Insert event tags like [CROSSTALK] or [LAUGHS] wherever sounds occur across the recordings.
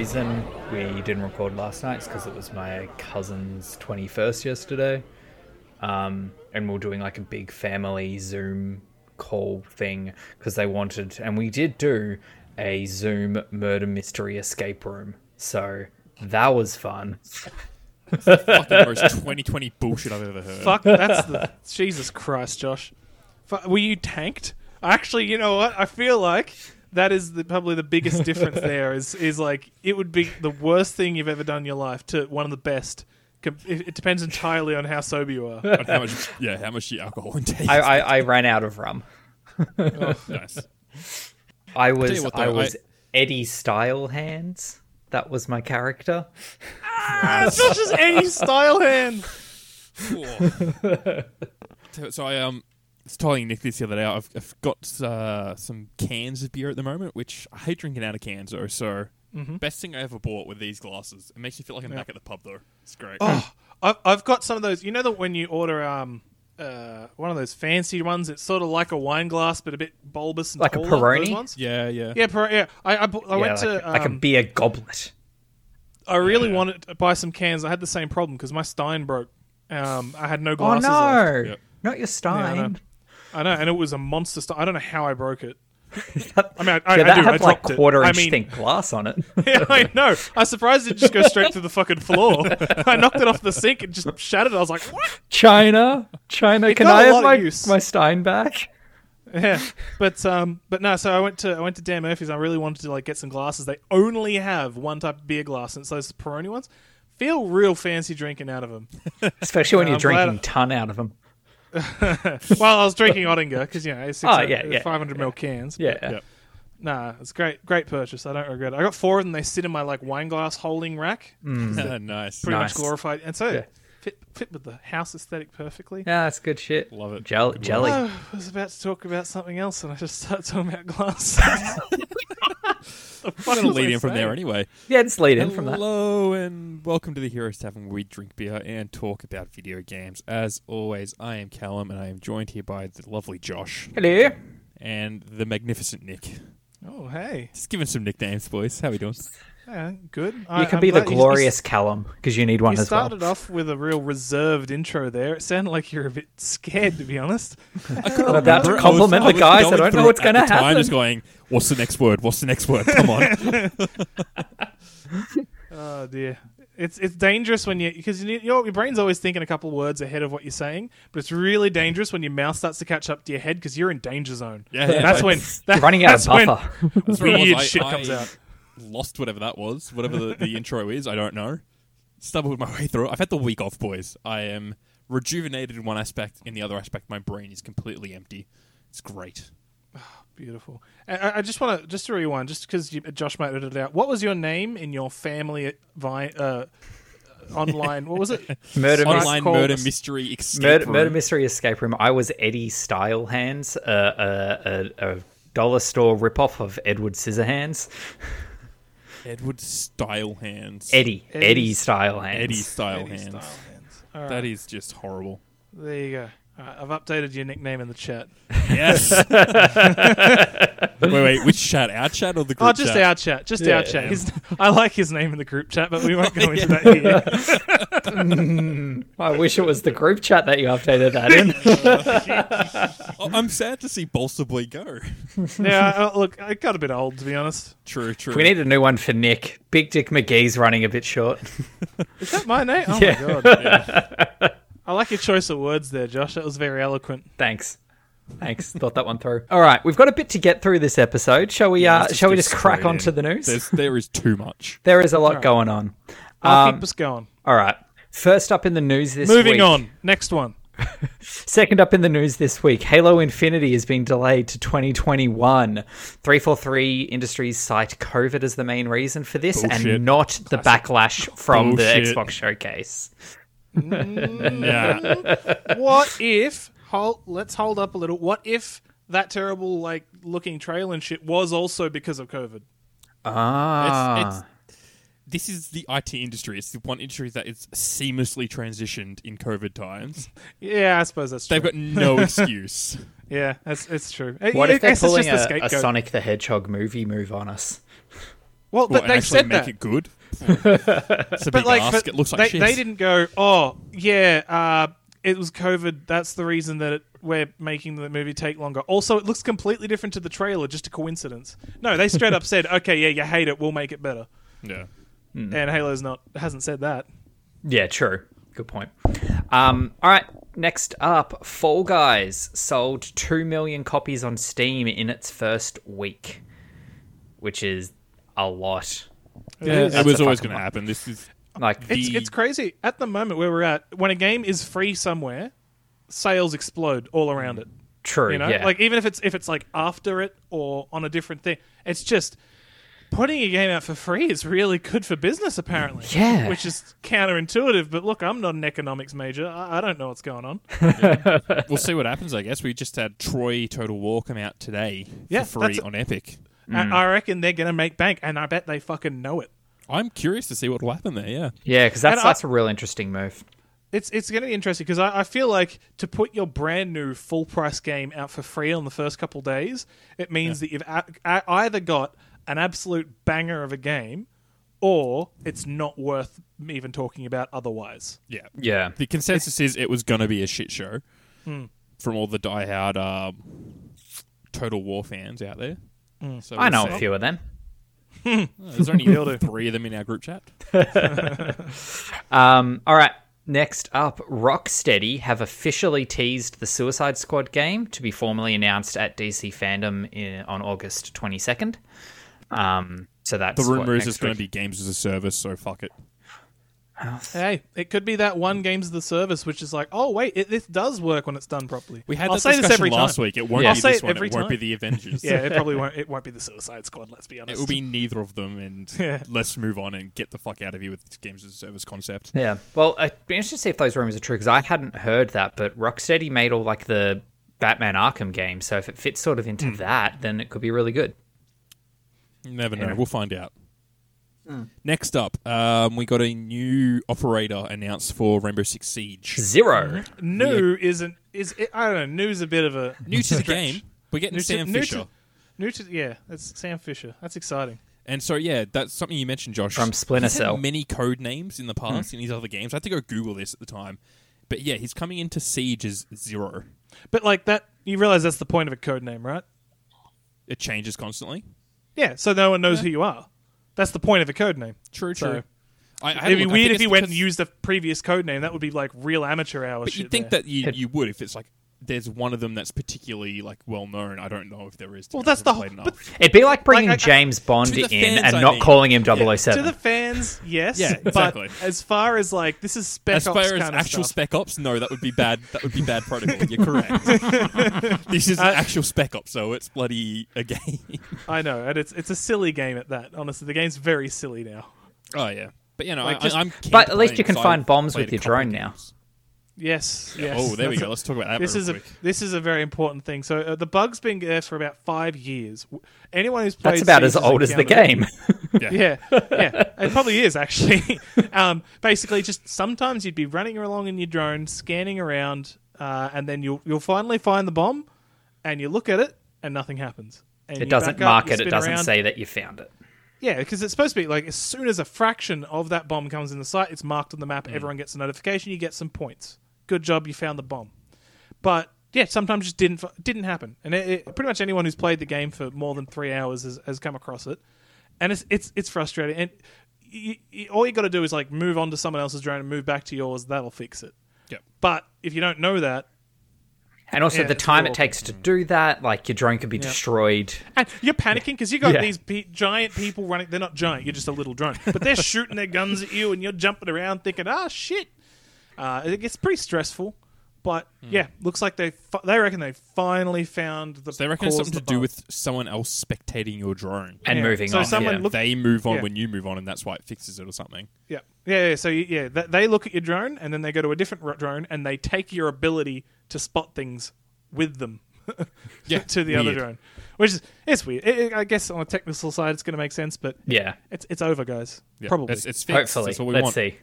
reason we didn't record last night is because it was my cousin's 21st yesterday. Um, and we are doing like a big family Zoom call thing because they wanted, and we did do a Zoom murder mystery escape room. So that was fun. Fucking most [LAUGHS] 2020 bullshit I've ever heard. Fuck, that's the Jesus Christ, Josh. Fu- Were you tanked? Actually, you know what? I feel like that is the, probably the biggest difference. [LAUGHS] There is is like it would be the worst thing you've ever done in your life to one of the best. It it depends entirely on how sober you are. And how much, yeah, how much the alcohol [LAUGHS] intake. I, I, I ran out of rum. [LAUGHS] nice. I was what, I was I- Eddie Style Hands. That was my character. ah, not just Eddie style Hands. So- so I um was telling Nick this the other day. I've, I've got uh, some cans of beer at the moment, which I hate drinking out of cans though. So best thing I ever bought with these glasses. It makes me feel like I'm back at the pub though. It's great. Oh, I've, I've got some of those. You know that when you order um uh one of those fancy ones, it's sort of like a wine glass, but a bit bulbous and Like a taller, those Peroni? ones? Yeah, yeah. Yeah, per- yeah. I I, bu- I Yeah, went like, to like a um, beer goblet. I really wanted to buy some cans. I had the same problem because my Stein broke. Um, I had no glasses. Oh glasses. no! left. Yep. Not your Yeah, Stein. I know, and it was a monster. Stein. I don't know how I broke it. [LAUGHS] I mean, I, I, yeah, I that do. I like dropped it. quarter I mean, thick glass on it. [LAUGHS] yeah, I know. I surprised it just go straight through the fucking floor. [LAUGHS] I knocked it off the sink and just shattered. I was like, what? China, China. Can got I have my, use. my Stein back? Yeah, but um, but no. So I went to I went to Dan Murphy's. I really wanted to like get some glasses. They only have one type of beer glass, and it's those Peroni ones. Feel real fancy drinking out of them. Especially when Yeah, you're I'm drinking ton out of them. [LAUGHS] Well, I was drinking Oettinger because you know it's Oh, yeah, yeah, 500 ml cans. Yeah. Yep. Nah, it's great, great purchase. I don't regret it. I got four of them. They sit in my like wine glass holding rack, mm. [LAUGHS] nice. pretty Nice. much glorified, and so Yeah. fit fit with the house aesthetic perfectly. Yeah, that's good shit. Love it. Jell- jelly. Oh, [SIGHS] I was about to talk about something else, and I just started talking about glass. [LAUGHS] the I'm gonna lead I in from there anyway. Yeah, just lead in from that. Hello and welcome to the Heroes Tavern where we drink beer and talk about video games. As always, I am Callum and I am joined here by the lovely Josh Hello. and the magnificent Nick. Oh, hey, Just giving some nicknames, boys. How are we doing? Yeah, good. You can be the glorious Callum because you need one You as well. started off with a real reserved intro there. It sounded like you're a bit scared, to be honest. I'm about to compliment the guys. I don't know what's going to happen. I'm just going, what's the next word? What's the next word? Come on. [LAUGHS] [LAUGHS] Oh dear, it's it's dangerous when you because you, your your brain's always thinking a couple words ahead of what you're saying, but it's really dangerous when your mouth starts to catch up to your head because you're in danger zone. Yeah, yeah, that's but- when that, running out of that's when buffer. That's what it was. weird I- shit I comes out. Lost whatever that was, whatever the, the [LAUGHS] intro is. I don't know. Stumbled my way through it. I've had the week off, boys. I am rejuvenated in one aspect. In the other aspect, my brain is completely empty. It's great. Beautiful. I- I, I just want to just to rewind, just because Josh might edit it out. What was your name in your family vi- uh, [LAUGHS] online? What was it? Murder, Right. mis- murder mystery escape murder, room. murder mystery escape room. I was Eddie Style Hands, uh, a, a, a dollar store ripoff of Edward Scissorhands. [LAUGHS] Edward Style Hands. Eddie, Eddie's- Eddie Style Hands. Eddie Style Eddie Hands. Style hands. All right. That is just horrible. There you go. All right, I've updated your nickname in the chat. Yes. [LAUGHS] wait, wait. Which chat? Our chat or the group chat? Oh, just chat? our chat. Just Yeah, our chat. yeah. His, I like his name in the group chat, but we won't go into that here. [LAUGHS] I wish it was the group chat that you updated that in. [LAUGHS] Oh, I'm sad to see Bolster Boy go. yeah, uh, look, I got a bit old to be honest. True, true. we need a new one for Nick. Big Dick McGee's running a bit short. Is that my name? Oh Yeah. my god. I like your choice of words there, Josh. That was very eloquent. Thanks. Thanks. Thought that one through. [LAUGHS] All right, we've got a bit to get through this episode. Shall we? uh, shall we just crack straight on to the news? There's, there is too much. [LAUGHS] There is a lot right. going on. I'll Um, keep us going. All right. First up in the news this week. Moving week. on. Next one. [LAUGHS] Second up in the news this week, Halo Infinite has been delayed to 2021. 343 Industries cite COVID as the main reason for this Bullshit. and not the backlash from Bullshit. the Xbox showcase. Yeah. What if hold let's hold up a little. What if that terrible like looking trail and shit was also because of COVID? Ah. It's, it's, this is the IT industry. It's the one industry that is seamlessly transitioned in COVID times. Yeah, I suppose that's true. They've got no [LAUGHS] excuse. yeah, that's it's true. what I if they're guess it's pulling just a, a. Sonic the Hedgehog movie move on us? Well, What, but and they actually said make that. it good. It's a big but like, ask. but it looks like they, shit. they didn't go. Oh, yeah, uh, it was COVID. That's the reason that it, we're making the movie take longer. Also, it looks completely different to the trailer. Just a coincidence. No, they straight up said, "Okay, yeah, you hate it. We'll make it better." Yeah. And Halo's not hasn't said that. Yeah, true. Good point. Um, all right, next up, Fall Guys sold 2 million copies on Steam in its first week, which is a lot. Yeah, it was always going to happen. This is Like, It's The- it's crazy at the moment where we're at. When a game is free somewhere, sales explode all around it. true, You know, yeah. like even if it's if it's like after it or on a different thing, it's just putting a game out for free is really good for business. Apparently, Yeah. which is counterintuitive. But look, I'm not an economics major. I, I don't know what's going on. [LAUGHS] we'll see what happens. I guess we just had Troy Total War come out today Yeah, for free on Epic. And I reckon they're gonna make bank, and I bet they fucking know it. I'm curious to see what will happen there. Yeah, yeah, because that's, and that's a real interesting move. It's it's going to be interesting because I, I feel like to put your brand new full price game out for free on the first couple days, it means that you've a, a, either got an absolute banger of a game, or it's not worth even talking about otherwise. yeah, Yeah. The consensus is it was going to be a shit show Hmm. from all the diehard um, Total War fans out there. Hmm. So I know we'll a few of them. [LAUGHS] Is There's [LAUGHS] only three of them in our group chat. [LAUGHS] Um, all right. Next up, Rocksteady have officially teased the Suicide Squad game to be formally announced at DC Fandom in, on August 22nd. Um, so that's The what, rumor is it's going to be games as a service, so fuck it. Hey, it could be that one games of the service, which is like, oh wait, it, this does work when it's done properly. We had I'll that say this discussion every last time. week. It won't Yeah. be I'll say this it one. every It won't be the Avengers. [LAUGHS] Yeah, it probably [LAUGHS] won't. It won't be the Suicide Squad. Let's be honest. It will be neither of them, and [LAUGHS] Yeah. let's move on and get the fuck out of here with this games as a service concept. Yeah. Well, I'd be interested to see if those rumors are true because I hadn't heard that, but Rocksteady made all like the Batman Arkham games, so if it fits sort of into hmm. that, then it could be really good. You never know. Yeah. We'll find out. Hmm. Next up, um, we got a new operator announced for Rainbow Six Siege. 0 hmm. new isn't is it, I don't know. New's a bit of a New to the game. We're getting New to- Sam new Fisher. to- New to yeah, that's Sam Fisher. That's exciting. And so, yeah, that's something you mentioned, Josh. From Splinter He's had Cell. many code names in the hmm. past in his other games. I had to go Google this at the time. But yeah, he's coming into Siege as Zero. But like that, you realize that's the point of a code name, right? It changes constantly. Yeah, so no one knows who you are. That's the point of a code name. True, So- true. I, I It'd be look. Weird if he went and used the previous code name. That would be like real amateur hour But shit. you'd think there. that you, you would if it's like there's one of them that's particularly like well known. I don't know if there is. Well, that's the whole- played but- It'd be like bringing Like, James Bond in fans, and I not mean. calling him Yeah. 007. to the fans, yes. Yeah, exactly. But as far as like this is spec As ops far as kind of actual stuff. spec ops, no, that would be bad. That would be bad protocol. You're correct. [LAUGHS] this is Uh, actual spec ops, so it's bloody a game. I know, and it's it's a silly game at that. Honestly, the game's very silly now. oh yeah, but you know, Like, I, just- I'm. But at least you can because find I've bombs with your drone of now. Yes, games. yes. Oh, there we go. Let's talk about that. This real is a this is a very important thing. So uh, the bug's been there for about five years. W- Anyone who's played That's about Siege as has old as the game. [LAUGHS] yeah, yeah, [LAUGHS] it probably is actually. [LAUGHS] um, basically, just sometimes you'd be running along in your drone, scanning around, uh, and then you'll you'll finally find the bomb, and you look at it, and nothing happens. And It doesn't back up, mark it. It doesn't around. say that you found it. Yeah, because it's supposed to be like as soon as a fraction of that bomb comes in the site, it's marked on the map. Everyone gets a notification. You get some points. Good job, you found the bomb. But yeah, sometimes just didn't didn't happen. And it, it, pretty much anyone who's played the game for more than three hours has, has come across it, and it's it's it's frustrating. And y y all you got to do is like move on to someone else's drone and move back to yours. That'll fix it. Yep. But if you don't know that, And also Yeah, the time it takes to do that, like your drone could be destroyed. And you're panicking because you got Yeah. these pe- giant people running. They're not giant. You're just a little drone, but they're shooting their guns at you, and you're jumping around thinking, "Ah, shit." Uh, it gets pretty stressful, but yeah, looks like they fi- they reckon they finally found the. So they reckon it's cause something to of the do bug. with someone else spectating your drone. And Yeah. moving So on. someone yeah. look- they move on Yeah. when you move on, and that's why it fixes it or something. Yeah, yeah, yeah. So you- yeah, th- they look at your drone, and then they go to a different ro- drone, and they take your ability to spot things with them. [LAUGHS] Yeah, to the other weird. drone, which is it's weird. It, it- I guess on a technical side, it's going to make sense, but yeah. it's it's over, guys. Yeah, Probably. it's, it's fixed. Hopefully. That's all we Let's want. see.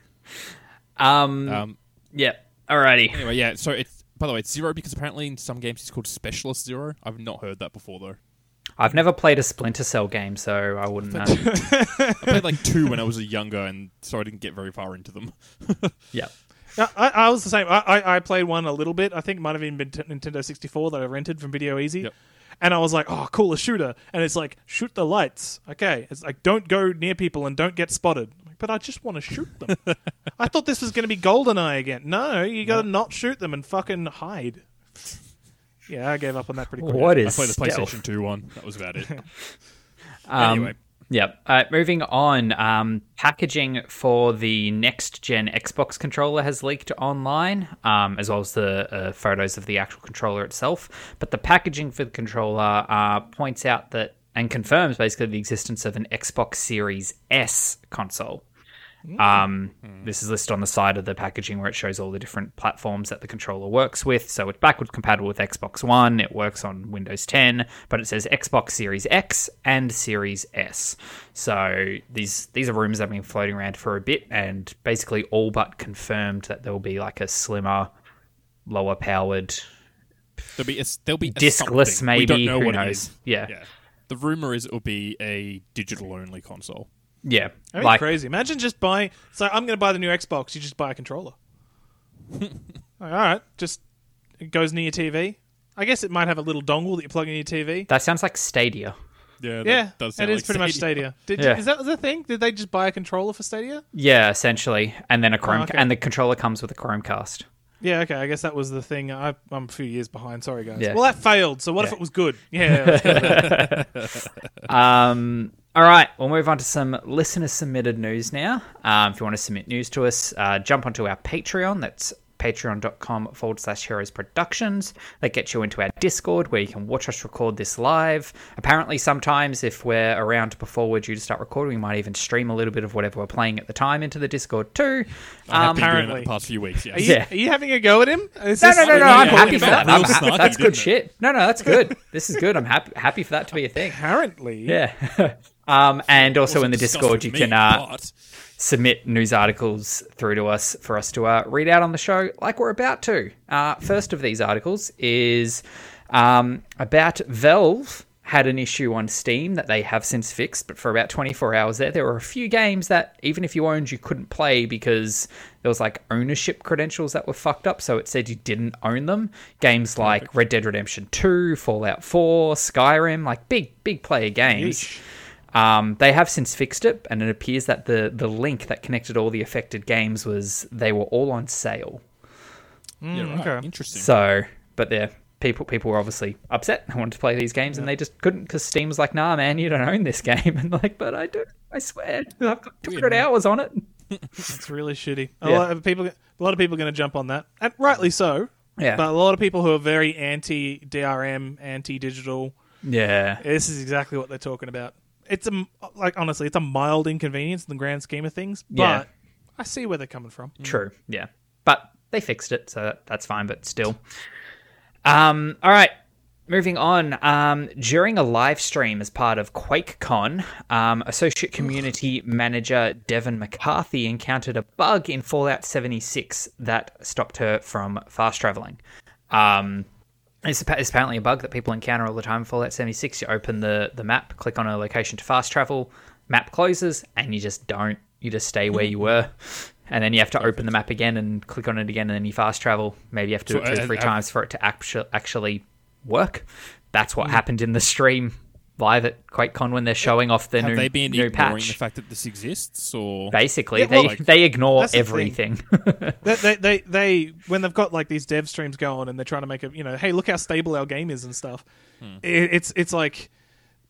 Um, Um, yeah. Alrighty. anyway, yeah. So it's by the way, it's zero because apparently in some games it's called Specialist Zero. I've not heard that before though. I've never played a Splinter Cell game, so I wouldn't know. [LAUGHS] I played like two when I was younger, and so I didn't get very far into them. [LAUGHS] yeah. Yeah, I, I was the same. I, I, I played one a little bit. I think it might have even been t- Nintendo 64 that I rented from Video Ezy. Yep. And I was like, oh, cool, a shooter. And it's like, shoot the lights. Okay. It's like, don't go near people and don't get spotted. I'm like, but I just want to shoot them. I thought this was going to be GoldenEye again. No, you got to not shoot them and fucking hide. Yeah, I gave up on that pretty quick. What I is played the stealth? PlayStation 2 one. That was about it. [LAUGHS] Um, anyway, Yep. Uh, moving on, um, packaging for the next gen Xbox controller has leaked online, um, as well as the uh, photos of the actual controller itself. But the packaging for the controller uh, points out that and confirms basically the existence of an Xbox Series S console. Um, This is listed on the side of the packaging where it shows all the different platforms that the controller works with. So it's backward compatible with Xbox One. It works on Windows 10, but it says Xbox Series X and Series S. So these these are rumors that have been floating around for a bit, and basically all but confirmed that there will be like a slimmer, lower powered, there'll be a, there'll be discless something. maybe. We don't know Who what knows? is. Yeah, Yeah. The rumor is it will be a digital only console. yeah. That'd be Like crazy. Imagine just buying. So I'm going to buy the new Xbox. You just buy a controller. [LAUGHS] Like, all right, just it goes near your TV. I guess it might have a little dongle that you plug in your TV. that sounds like Stadia. Yeah, that Yeah, does it sound is like pretty much Stadia. Did Yeah. is that the thing? Did they just buy a controller for Stadia? Yeah, essentially, and then a Chrome, oh, okay. and the controller comes with a Chromecast. Yeah, okay. I guess that was the thing. I, I'm a few years behind. Sorry, guys. Yeah. Well, that failed. So what if it was good? [LAUGHS] Yeah. let's go with that. Um, all right, we'll move on to some listener submitted news now. Um, if you want to submit news to us, uh, jump onto our Patreon. That's patreon.com forward slash heroes productions. That gets you into our Discord where you can watch us record this live. Apparently, sometimes if we're around before we're due to start recording, we might even stream a little bit of whatever we're playing at the time into the Discord too. I have Um, been doing that apparently. the past few weeks. Yes. Are you, Yeah. are you having a go at him? Is no, this- no, no, no. yeah, I'm happy for yeah. that. I'm snarky, that's good didn't it? shit. No, no, that's good. This is good. I'm happy happy for that to be a thing. Apparently. Yeah. [LAUGHS] um, and also in the Discord, you can uh, but- submit news articles through to us for us to uh, read out on the show, like we're about to. Uh, first of these articles is um, about Valve had an issue on Steam that they have since fixed, but for about 24 hours there, there were a few games that even if you owned, you couldn't play because there was like ownership credentials that were fucked up. So it said you didn't own them. Games like Red Dead Redemption 2, Fallout 4, Skyrim, like big, big player games. Yeesh. Um, they have since fixed it, and it appears that the, the link that connected all the affected games was they were all on sale. yeah, right. okay. Interesting. So, but yeah, people people were obviously upset and wanted to play these games, and they just couldn't because Steam was like, "Nah, man, you don't own this [LAUGHS] game." And like, but I do. I swear, I've got 200 hours on it. [LAUGHS] It's really shitty. A Yeah. lot of people, a lot of people are going to jump on that, and rightly so. Yeah, But a lot of people who are very anti DRM, anti digital, yeah, this is exactly what they're talking about. It's a like honestly, it's a mild inconvenience in the grand scheme of things, but Yeah. I see where they're coming from. True. Yeah. But they fixed it, so that's fine, but still. Um, all right. Moving on. Um, during a live stream as part of QuakeCon, um, Associate Community Manager Devin McCarthy encountered a bug in Fallout 76 that stopped her from fast traveling. Um, it's, it's apparently a bug that people encounter all the time in Fallout 76. You open the, the map, click on a location to fast travel, map closes, and you just don't. You just stay where you were. And then you have to open the map again and click on it again, and then you fast travel. Maybe you have to do So, it two or three uh, times for it to actu- actually work. That's Hmm. what happened in the stream live at QuakeCon when they're showing off the Have new, they been new ignoring patch. the fact that this exists, or Basically, Yeah, they, well, [LAUGHS] they ignore that's the everything. they, [LAUGHS] they, they, they, when they've got like these dev streams going and they're trying to make it, you know, hey, look how stable our game is and stuff. It, it's, it's like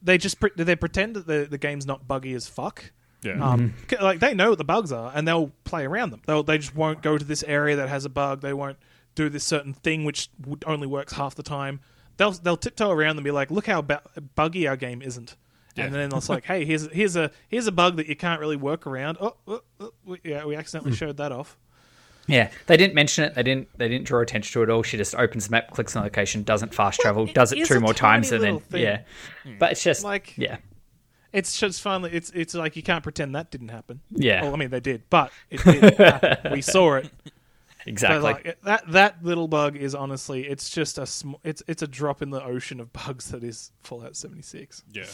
they just pre- they pretend that the the game's not buggy as fuck. yeah, Um, c- like they know what the bugs are and they'll play around them. They'll they just won't go to this area that has a bug. They won't do this certain thing which would only works half the time. They'll they'll tiptoe around and be like, look how bu- buggy our game isn't. Yeah. And then it's [LAUGHS] like, hey, here's here's a here's a bug that you can't really work around. Oh, oh, oh, we- yeah, we accidentally hmm. showed that off. Yeah, they didn't mention it. They didn't. They didn't draw attention to it at all. She just opens the map, clicks on the location, doesn't fast travel, it does it two more times, and then thing. yeah. Hmm. But it's just Like- yeah, It's just finally it's it's like you can't pretend that didn't happen. yeah. Well, I mean they did, but it [LAUGHS] did. we saw it. Exactly. Like, that that little bug is honestly, it's just a sm- it's it's a drop in the ocean of bugs that is Fallout 76. Yeah.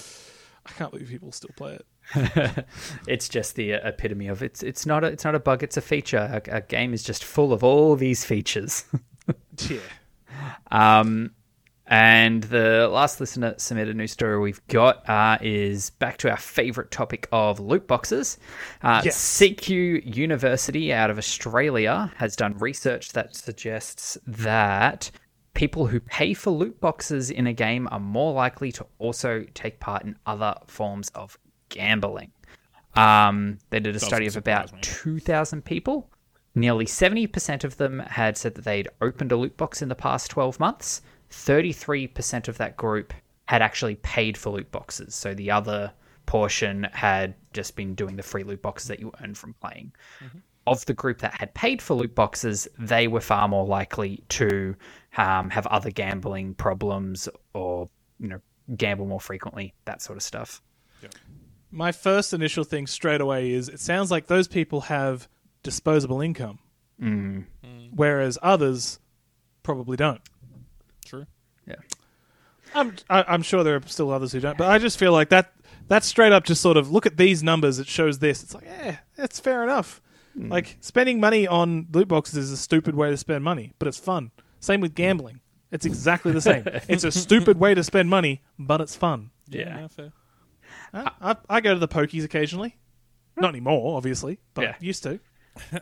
I can't believe people still play it. [LAUGHS] it's just the uh, epitome of it's it's not a, it's not a bug, it's a feature. A, a game is just full of all these features. [LAUGHS] Yeah. Um, and the last listener submitted new story we've got uh, is back to our favorite topic of loot boxes. Uh, Yes. CQ University out of Australia has done research that suggests that people who pay for loot boxes in a game are more likely to also take part in other forms of gambling. Um, they did a study of about 2,000 people. Nearly 70% of them had said that they'd opened a loot box in the past 12 months. 33% of that group had actually paid for loot boxes. So the other portion had just been doing the free loot boxes that you earn from playing. Mm-hmm. Of the group that had paid for loot boxes, they were far more likely to um, have other gambling problems or, you know, gamble more frequently, that sort of stuff. My first initial thing straight away is it sounds like those people have disposable income, mm. Mm. whereas others probably don't. True. Yeah. I'm I, I'm sure there are still others who don't, but I just feel like that that's straight up just sort of look at these numbers. It shows this. It's like, yeah, that's fair enough. Like spending money on loot boxes is a stupid way to spend money, but it's fun. Same with gambling. It's exactly the same. [LAUGHS] it's a stupid way to spend money, but it's fun. Yeah. fair. Uh, I, I go to the pokies occasionally. Not anymore, obviously, but Yeah. used to. [LAUGHS]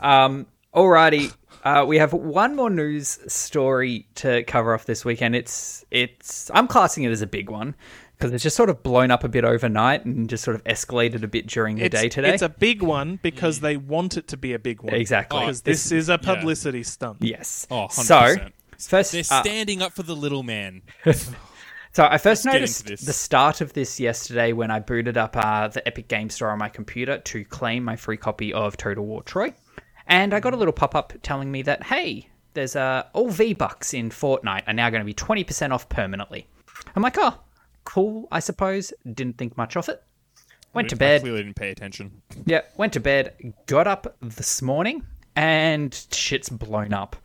Um, alrighty, uh, we have one more news story to cover off this weekend. It's it's I'm classing it as a big one because it's just sort of blown up a bit overnight and just sort of escalated a bit during the It's, day today. it's a big one because they want it to be a big one. Exactly. Because This- this is a publicity stunt. yes. Oh, 100%. So first, They're uh, standing up for the little man. [LAUGHS] So I first get into noticed this. the start of this yesterday when I booted up uh, the Epic Game Store on my computer to claim my free copy of Total War Troy, and I got a little pop up telling me that hey, there's uh, all V Bucks in Fortnite are now going to be twenty percent off permanently. I'm like, oh, cool. I suppose. Didn't think much of it. Went to I bed. clearly didn't pay attention. Yeah, went to bed, got up this morning, and shit's blown up.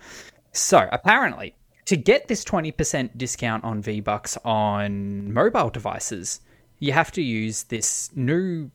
So, apparently, to get this 20% discount on V Bucks on mobile devices, you have to use this new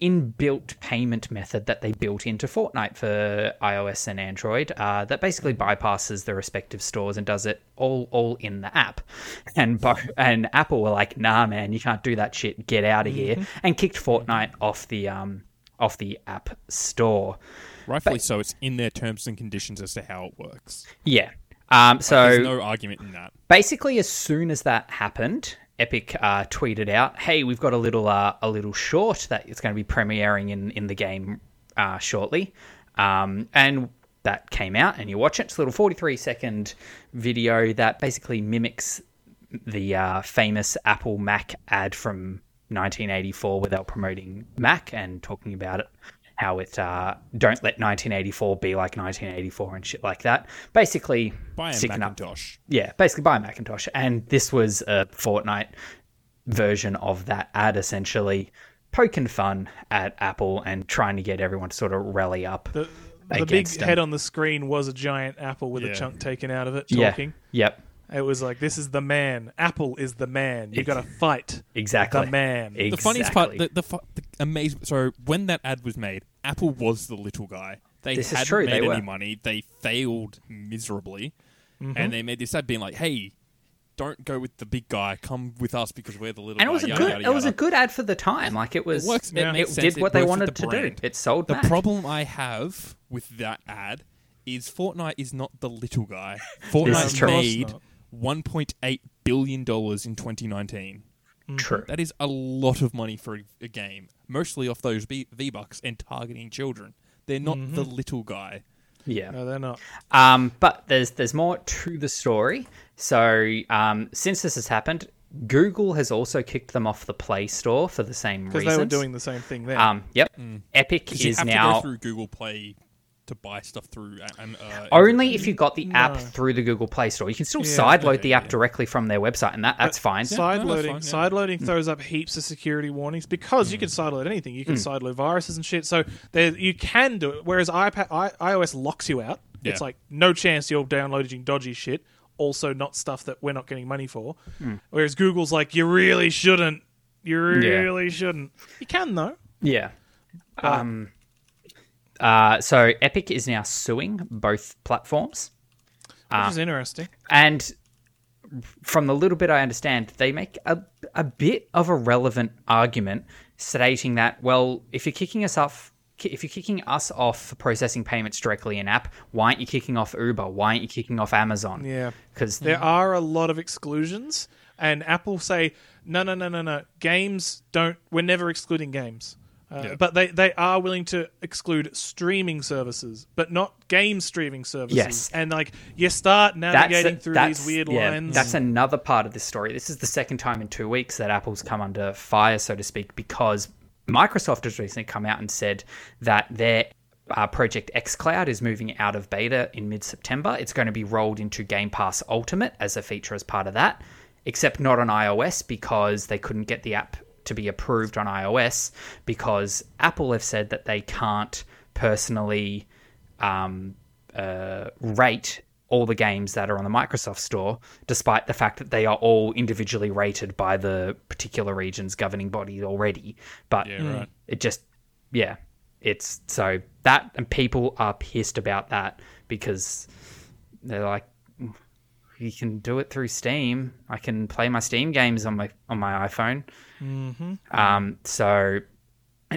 inbuilt payment method that they built into Fortnite for iOS and Android uh, that basically bypasses the respective stores and does it all all in the app. [LAUGHS] And Bo- and Apple were like, "Nah, man, you can't do that shit. Get out of here!" and kicked Fortnite off the um off the app store. Rightfully so. It's in their terms and conditions as to how it works. Yeah. Um, so There's no argument in that. basically, as soon as that happened, Epic uh, tweeted out, "Hey, we've got a little uh, a little short that is going to be premiering in in the game uh, shortly," um, and that came out, and you watch it. It's a little forty three second video that basically mimics the uh, famous Apple Mac ad from 1984, where they promoting Mac and talking about it. How it uh, don't let 1984 be like 1984 and shit like that. Basically, Buy a sticking up Macintosh. yeah, basically buy a Macintosh. And this was a Fortnite version of that ad, essentially poking fun at Apple and trying to get everyone to sort of rally up. The, the big them. head on the screen was a giant apple with Yeah. a chunk taken out of it yeah. talking. Yep. It was like, this is the man. Apple is the man. You got to fight Exactly. the man. The funniest part, the, the, fu- the amazing. So when that ad was made, Apple was the little guy. They This hadn't true, they made any were. money. They failed miserably, Mm-hmm. and they made this ad being like, "Hey, don't go with the big guy. Come with us because we're the little." and it guy. was a yada, good yada, it was a good ad for the time. Like it was It works. It Yeah. it makes did what It they wanted the to do. It sold The Mac. problem I have with that ad is Fortnite is not the little guy. [LAUGHS] Fortnite is true. made Of course 1.8 billion dollars in 2019. True. That is a lot of money for a, a game, mostly off those V bucks and targeting children. They're not the little guy. Yeah. No, they're not. Um, but there's there's more to the story. So um, since this has happened, Google has also kicked them off the Play Store for the same reason. Because they were doing the same thing there. Um, yep. Epic 'Cause you is have to now go through Google Play to buy stuff through. Um, uh, [LAUGHS] only if you got the app through the Google Play Store. You can still Yeah, sideload okay, the app yeah. directly from their website, and that that's fine. Side no, that's fine, yeah. side loading throws up heaps of security warnings because you can sideload anything. You can sideload viruses and shit. So there, you can do it. Whereas iPad, I, iOS locks you out. It's like no chance you're downloading dodgy shit. Also, not stuff that we're not getting money for. Hmm. Whereas Google's like, you really shouldn't. You Yeah. really shouldn't. You can though. Yeah. Um. Uh. So Epic is now suing both platforms, Which is interesting. and from the little bit I understand, they make a a bit of a relevant argument, stating that well, if you're kicking us off. If you're kicking us off for processing payments directly in app, why aren't you kicking off Uber? Why aren't you kicking off Amazon? Yeah. because There are a lot of exclusions, and Apple say, no, no, no, no, no. Games don't. We're never excluding games. Uh, Yeah. But they, they are willing to exclude streaming services, but not game streaming services. Yes. And like you start navigating through these weird yeah, lines. That's another part of this story. This is the second time in two weeks that Apple's come under fire, so to speak, because Microsoft has recently come out and said that their uh, Project xCloud is moving out of beta in mid September. It's going to be rolled into Game Pass Ultimate as a feature as part of that, except not on iOS because they couldn't get the app to be approved on iOS because Apple have said that they can't personally um, uh, rate all the games that are on the Microsoft Store, despite the fact that they are all individually rated by the particular region's governing body already. But Yeah, right. it just, yeah, it's so that, and people are pissed about that because they're like, you can do it through Steam. I can play my Steam games on my on my iPhone. Um, so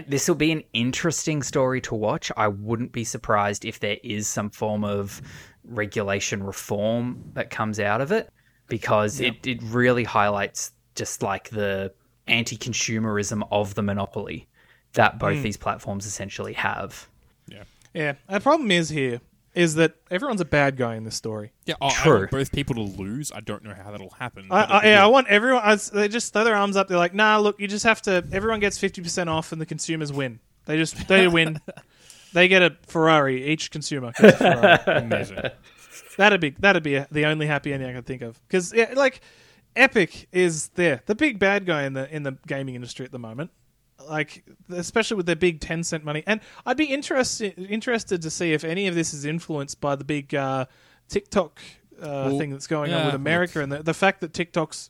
this will be an interesting story to watch. I wouldn't be surprised if there is some form of regulation reform that comes out of it because it, it really highlights just like the anti consumerism of the monopoly that both these platforms essentially have. Yeah. yeah. The problem is here is that everyone's a bad guy in this story. Yeah, oh, I True. want both people to lose. I don't know how that'll happen. I, but I, it- yeah, I want everyone. I, they just throw their arms up. They're like, "Nah, look, you just have to. Everyone gets fifty percent off, and the consumers win. They just they [LAUGHS] win. They get a Ferrari. Each consumer gets a [LAUGHS] Ferrari. amazing. that'd be that'd be a, the only happy ending I could think of. Because yeah, like, Epic is there, the big bad guy in the in the gaming industry at the moment. Like, especially with their big Tencent money, and I'd be interested interested to see if any of this is influenced by the big uh, TikTok uh, Well, thing that's going on with America and the, the fact that TikTok's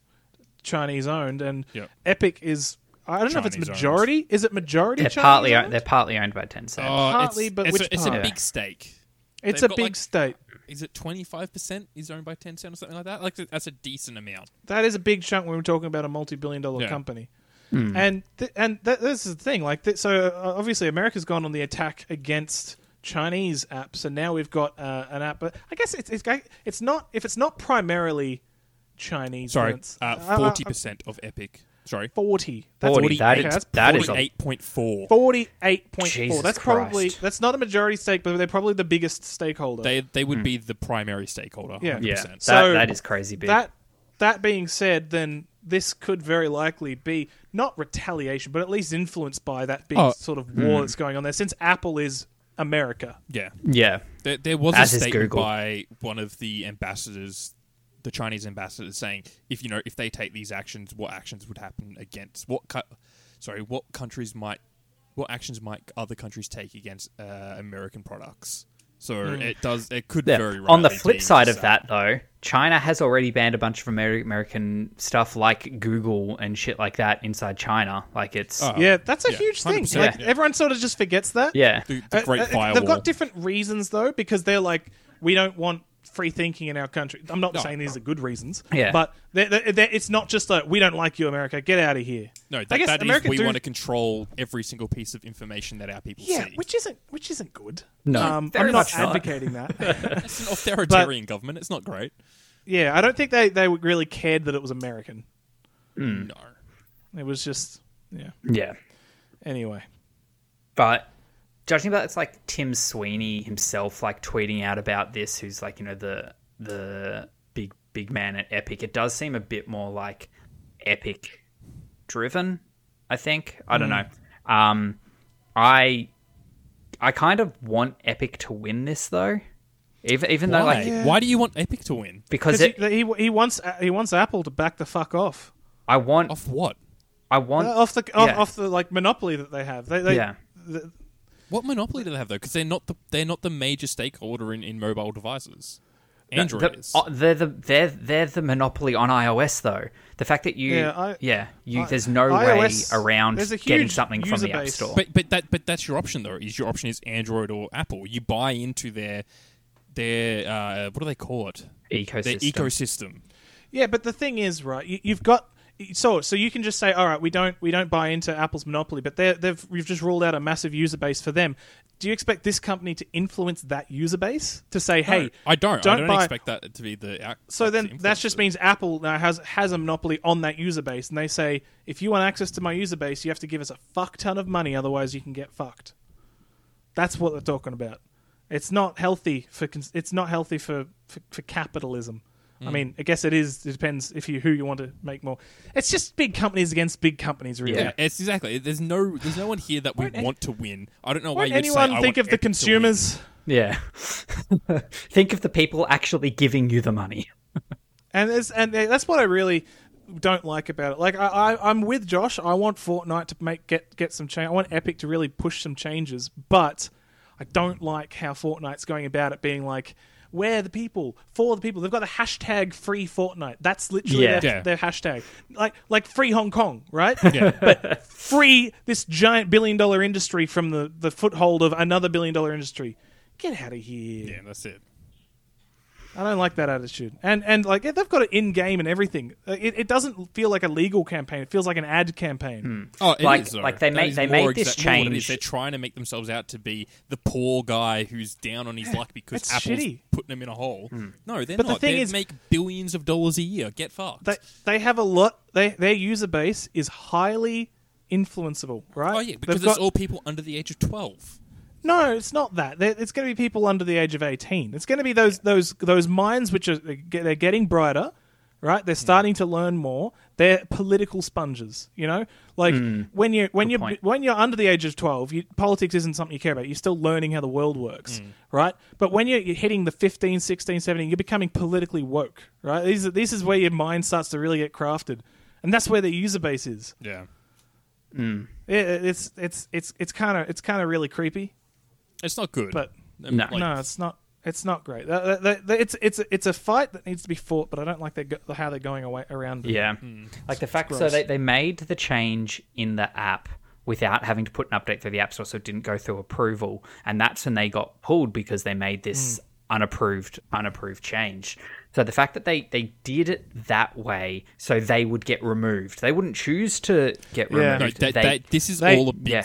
Chinese owned and Yep. Epic is. I don't know if it's Chinese owned. majority. Is it majority? They're Chinese partly owned? they're partly owned by Tencent. Oh, Partly, it's, but it's, which a, it's a big stake. it's they've a big like- state. Is it twenty five percent is owned by Tencent or something like that? Like that's a decent amount. That is a big chunk when we're talking about a multi-billion-dollar Yeah. company. Hmm. And th- and th- this is the thing. Like, th- so uh, obviously America's gone on the attack against Chinese apps, and now we've got uh, an app. But I guess it's it's it's not if it's not primarily Chinese. Sorry, then it's- uh, uh, forty percent of Epic. Sorry, Forty. That's 40, that okay, is- that's that is a- forty-eight point four. forty-eight point four. Jesus That's probably Christ. that's not a majority stake, but they're probably the biggest stakeholder. They they would be the primary stakeholder. Yeah. 100%. yeah, that, So that is crazy big. That that being said, then this could very likely be not retaliation, but at least influenced by that big Oh. sort of war that's going on there. Since Apple is America, yeah. yeah, There, there was As a is statement Google. by one of the ambassadors, the Chinese ambassador, saying if you know if they take these actions, what actions would happen against what? Co- sorry, what countries might, what actions might other countries take against uh, American products? So it does. It could Yeah. very On the flip be side of that, though, China has already banned a bunch of American stuff like Google and shit like that inside China. Like it's Oh, yeah, that's a yeah, huge thing. 100%, Like yeah. everyone sort of just forgets that. yeah, the, the Uh, Great uh, Firewall. They've got different reasons though, because they're like, we don't want free thinking in our country. I'm not No. saying these are good reasons, Yeah. but they're, they're, they're- it's not just like we don't like you, America. Get out of here. no, I that, guess that is America we do- want to control every single piece of information that our people Yeah, see. which isn't which isn't good. No, um, very I'm not much not. advocating that. [LAUGHS] It's an authoritarian government. It's not great. yeah, I don't think they they really cared that it was American. Hmm. No. It was just yeah. yeah. Anyway, But judging by it's like Tim Sweeney himself, like tweeting out about this, who's like you know the the big big man at Epic. It does seem a bit more like Epic driven. I think I don't know. Um, I I kind of want Epic to win this though, even even though Why? like Why do you want Epic to win? because because it, he, he he wants he wants Apple to back the fuck off. I want Off what? I want Uh, off the off, yeah. off the like monopoly that they have. They, they Yeah. the- What monopoly do they have though? Because they're not the they're not the major stakeholder in, in mobile devices. Android The- is. oh, they're the they're they're the monopoly on iOS though. The fact that you Yeah, yeah, you I- there's no iOS way around getting something from user the App. Store. But but that but that's your option though. Is your option is Android or Apple? You buy into their their uh, what do they call it? ecosystem. Their ecosystem. Yeah, but the thing is, right? You, you've got so so you can just say, all right, we don't we don't buy into Apple's monopoly, but they they've we've just ruled out a massive user base for them. Do you expect this company to influence that user base to say, hey, No, I don't. don't I don't buy- expect that to be the. So then the that just means Apple now has has a monopoly on that user base, and they say if you want access to my user base, you have to give us a fuck ton of money, otherwise you can get fucked. That's what they're talking about. It's not healthy for cons- it's not healthy for for, for capitalism. I Mm. mean, I guess it is. It depends if you who you want to make more. It's just big companies against big companies, really. Yeah. Yeah, it's exactly. There's no, there's no one here that we want to win. I don't know why Won't you would say, anyone I think want of the Epic to win. consumers? Yeah. [LAUGHS] Think of the people actually giving you the money. [LAUGHS] And and that's what I really don't like about it. Like I, I, I'm with Josh. I want Fortnite to make get get some change. I want Epic to really push some changes, but I don't like how Fortnite's going about it, being like. We're the people for the people. They've got the hashtag free Fortnite. That's literally Yeah. their, Yeah. their hashtag. Like like free Hong Kong, right? [LAUGHS] Yeah. but free this giant billion dollar industry from the, the foothold of another billion dollar industry. Get out of here. Yeah, that's it. I don't like that attitude. And and like they've got it in game and everything. Uh, It, it doesn't feel like a legal campaign. It feels like an ad campaign. Oh, it Like- is, though. like they That made- is they more made this exact- more what it is. change- They're trying to make themselves out to be the poor guy who's down on his luck because it's Apple's shitty. putting him in a hole. No, they're But the thing they is- make billions of dollars a year. Get fucked. They they have a lot. They their user base is highly influenceable, right? oh yeah, because They've all people under the age of twelve. No, it's not that. It's going to be people under the age of eighteen. It's going to be those those those minds which are they're getting brighter, right? They're hmm. starting to learn more. They're political sponges, you know. Like hmm. when you when you point. when you're under the age of twelve, you, politics isn't something you care about. You're still learning how the world works, hmm. right? But when you're, you're hitting the 15, 16, 17, you're becoming politically woke, right? These are, this is where your mind starts to really get crafted, and that's where the user base is. Yeah, It, it's it's it's it's kind of it's kind of really creepy. It's not good. But- No. like, no, it's not. It's not great. It's it's it's a fight that needs to be fought, but I don't like they go, how they're going away around. it. Yeah. Hmm. Like the fact so they, they made the change in the app without having to put an update through the App Store so it didn't go through approval. And that's when they got pulled because they made this hmm. unapproved unapproved change. So the fact that they, they did it that way so they would get removed. They wouldn't choose to get Yeah. no, removed. that, they, this is they- all a big yeah.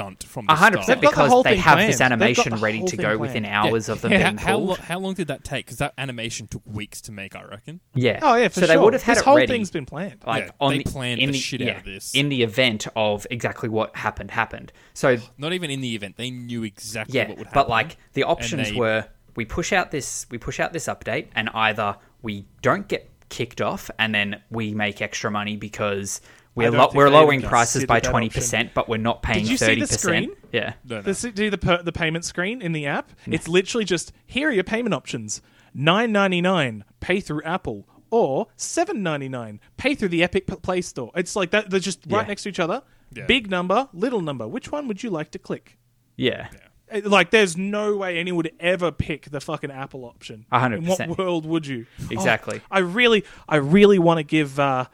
Stunt from the a hundred start. percent They've got the because they have planned. this animation ready to go planned. within Yeah. hours of them how, being how, pulled. lo- how long did that take? Because that animation took weeks to make. I reckon. yeah. Oh yeah, for so sure. they would have had this it whole ready. thing's been planned. like Yeah, on they the, planned in the the, shit out of this. in the event of exactly what happened happened. So [SIGHS] Not even in the event, they knew exactly yeah, what would happen. but like the options they- were we push out this we push out this update and either we don't get kicked off and then we make extra money because we're lo- we're lowering prices by twenty percent, but we're not paying Did you see thirty the percent. screen? Yeah, No, no. The, do the per, the payment screen in the app. It's literally just here are your payment options: nine ninety nine, pay through Apple, or seven ninety nine, pay through the Epic Play Store. It's like that. They're just right Yeah. next to each other. Yeah. Big number, little number. Which one would you like to click? yeah, Uh, Like, there's no way anyone would ever pick the fucking Apple option. A hundred In what percent. world would you? Exactly. Oh, I really, I really want to give. Uh,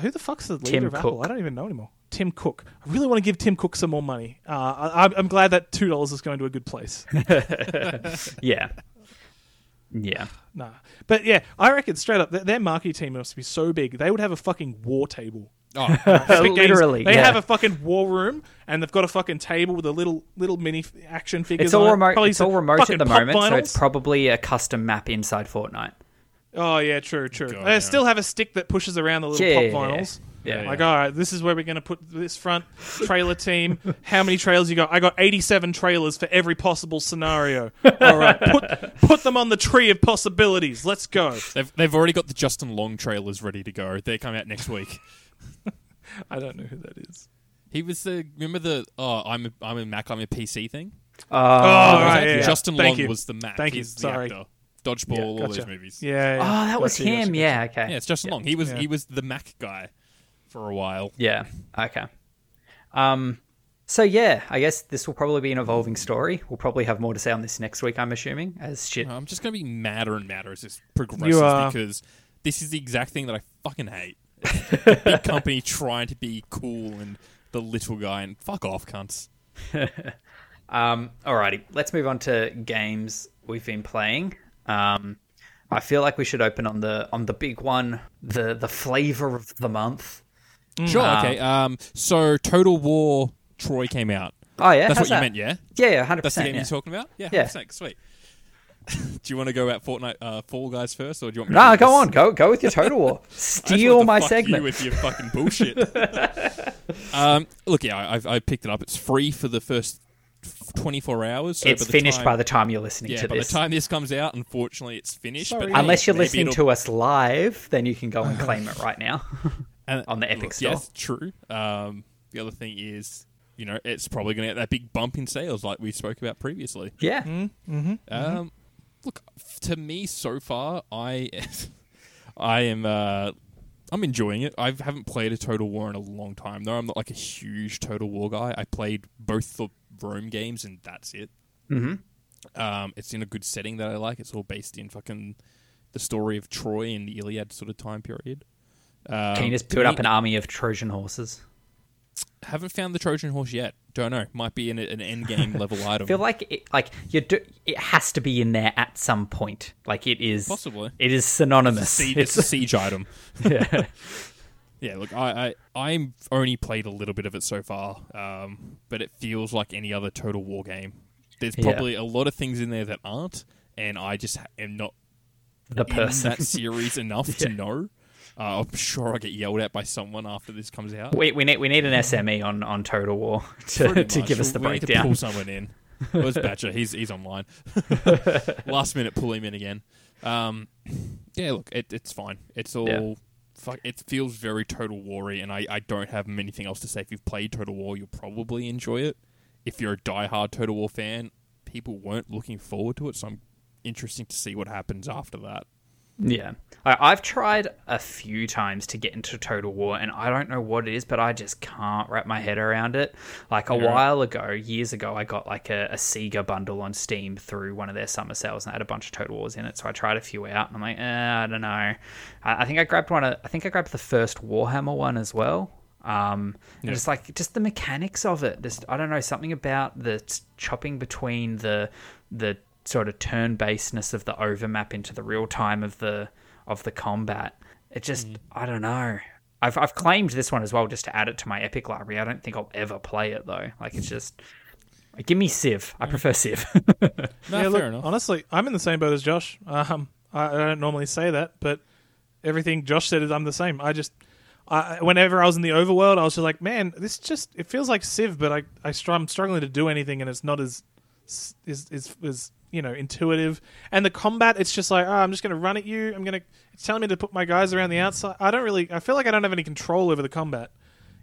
who the fuck's the leader Tim of Apple? I don't even know anymore. Tim Cook. I really want to give Tim Cook some more money. Uh, I, I'm- I'm glad that two dollars is going to a good place. [LAUGHS] yeah, yeah. nah, but yeah, I reckon straight up, their, their marketing team must be so big. They would have a fucking war table. oh, [LAUGHS] Epic Games, [LAUGHS] Literally, they yeah. have a fucking war room, and they've got a fucking table with a little little mini f- action figures. It's all on it. remote. Probably It's all remote fucking at the pop moment, so it's probably a custom map inside Fortnite. Oh yeah, true, true. God, they yeah. still have a stick that pushes around the little Yeah. pop vinyls. Yeah. Like, all right, this is where we're going to put this front trailer team. How many trailers you got? I got 87 trailers for every possible scenario. All right, put put them on the tree of possibilities. Let's go. they've they've already got the Justin Long trailers ready to go. They come out next week. [LAUGHS] I don't know who that is. He was the remember the oh I'm a, I'm a Mac I'm a PC thing. Oh, Oh, right, yeah, yeah. Justin Thank Long you. was the Mac. Thank you. He's the Sorry. actor. Dodgeball, Yeah, all gotcha. those movies. Yeah. oh, yeah. that was him. gotcha, Yeah, okay. Yeah, it's Justin Long. He was Yeah. he was the Mac guy for a while. Yeah. Okay. Um. So yeah, I guess this will probably be an evolving story. We'll probably have more to say on this next week, I'm assuming, as shit. I'm just going to be madder and madder as this progresses are. because this is the exact thing that I fucking hate. [LAUGHS] Big company trying to be cool and the little guy and fuck off, cunts. [LAUGHS] Um, alrighty, let's move on to games we've been playing. Um, I feel like we should open on the on the big one, the the flavor of the month. Sure, Um, okay. Um, so Total War Troy came out. Oh yeah, That's how's what you that? meant, yeah? Yeah, yeah, hundred That's the game Yeah. you're talking about? Yeah, Yeah. 100%, sweet. [LAUGHS] do you want to go about Fortnite, uh, Fall Guys first, or do you want me? Nah, to go on, go go with your total war. [LAUGHS] Steal my segment. You with your fucking bullshit. [LAUGHS] um, look, yeah, I, I picked it up. It's free for the first 24 hours. So it's by finished time, by the time you're listening yeah. to By this. By the time this comes out, unfortunately, it's finished. Sorry. But Unless you're listening it'll- to us live, then you can go and claim it [LAUGHS] right now. [LAUGHS] and- on the Epic look, Store. Yes, true. Um, the other thing is, you know, it's probably going to get that big bump in sales, like we spoke about previously. yeah, Um, look, to me so far, I, [LAUGHS] I am, uh, I'm enjoying it. I haven't played a Total War in a long time, though. I'm not like a huge Total War guy. I played both the Rome games, and that's it. Mm-hmm. Um, it's in a good setting that I like. It's all based in fucking the story of Troy and the Iliad sort of time period. Um, can you just build up an army of Trojan horses? Haven't found the Trojan horse yet. Don't know. Might be an, an end game [LAUGHS] level item. I feel like it, like you do, it has to be in there at some point. Like it is Possibly. It is synonymous. siege, it's a siege item. [LAUGHS] yeah. Yeah, look, I, I I'm only played a little bit of it so far, um, but it feels like any other Total War game. There's Yeah. probably a lot of things in there that aren't, and I just am not the in person. that [LAUGHS] series enough to know. Uh, I'm sure I'll get yelled at by someone after this comes out. We, we need we need an SME on, on Total War [LAUGHS] to, to give us the We need to breakdown. pull someone in. Where's [LAUGHS] Badger? He's he's online. Last minute, pull him in again. Um, yeah, look, it, it's fine. It's all. Yeah. Fuck, it feels very Total War-y, and I, I don't have anything else to say. If you've played Total War, you'll probably enjoy it. If you're a die-hard Total War fan, people weren't looking forward to it, so I'm interesting to see what happens after that. Yeah, I, I've tried a few times to get into Total War, and I don't know what it is, but I just can't wrap my head around it. Like a Yeah. while ago, years ago, I got like a, a Sega bundle on Steam through one of their summer sales, and it had a bunch of Total Wars in it. So I tried a few out, and I'm like, eh, I don't know. I, I think I grabbed one. Of, I think I grabbed the first Warhammer one as well. Um, and Yeah. it's like just the mechanics of it. Just I don't know something about the chopping between the the sort of turn basedness of the overmap into the real time of the of the combat. It just I don't know. I've I've claimed this one as well just to add it to my epic library. I don't think I'll ever play it though. Like it's just give me Civ. I prefer Civ. [LAUGHS] No, yeah, fair look, enough. honestly, I'm in the same boat as Josh. Um, I, I don't normally say that, but everything Josh said is I'm the same. I just, I, whenever I was in the overworld, I was just like, man, this just it feels like Civ, but I, I str- I'm struggling to do anything, and it's not as, is is is you know intuitive. And the combat, it's just like, oh, I'm just gonna run at you. I'm gonna. It's telling me to put my guys around the outside. I don't really. I feel like I don't have any control over the combat.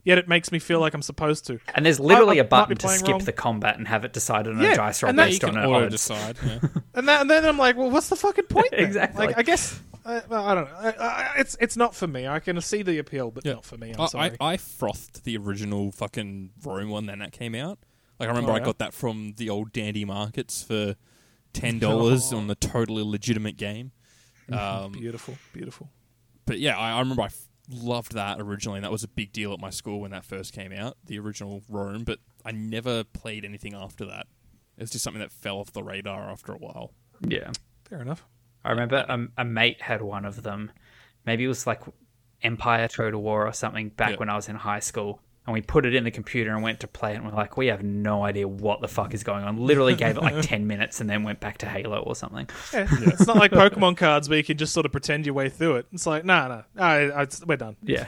Yet it makes me feel like I'm supposed to. and there's literally I- I a button to skip wrong. the combat and have it decided on Yeah, a dice roll based on can an auto decide. [LAUGHS] Yeah. And, that, and then I'm like, well, what's the fucking [LAUGHS] point? then? Exactly. Like, I guess uh, well, I don't know. I, I, it's it's not for me. I can see the appeal, but Yeah. not for me. I'm I, sorry. I, I frothed the original fucking Rome one when that came out. Like I remember Oh, I got that from the old dandy markets for ten [LAUGHS] dollars on the totally legitimate game. Um, beautiful, beautiful. but yeah, I, I remember I f- loved that originally, and that was a big deal at my school when that first came out, the original Rome. But I never played anything after that. It was just something that fell off the radar after a while. Yeah. Fair enough. I remember a, a mate had one of them. Maybe it was like Empire Total War or something back Yeah. when I was in high school. And we put it in the computer and went to play it. And we're like, we have no idea what the fuck is going on. Literally gave it like [LAUGHS] 10 minutes and then went back to Halo or something. Yeah, It's not like [LAUGHS] Pokemon cards where you can just sort of pretend your way through it. It's like, nah, nah, I, I, it's- we're done. Yeah.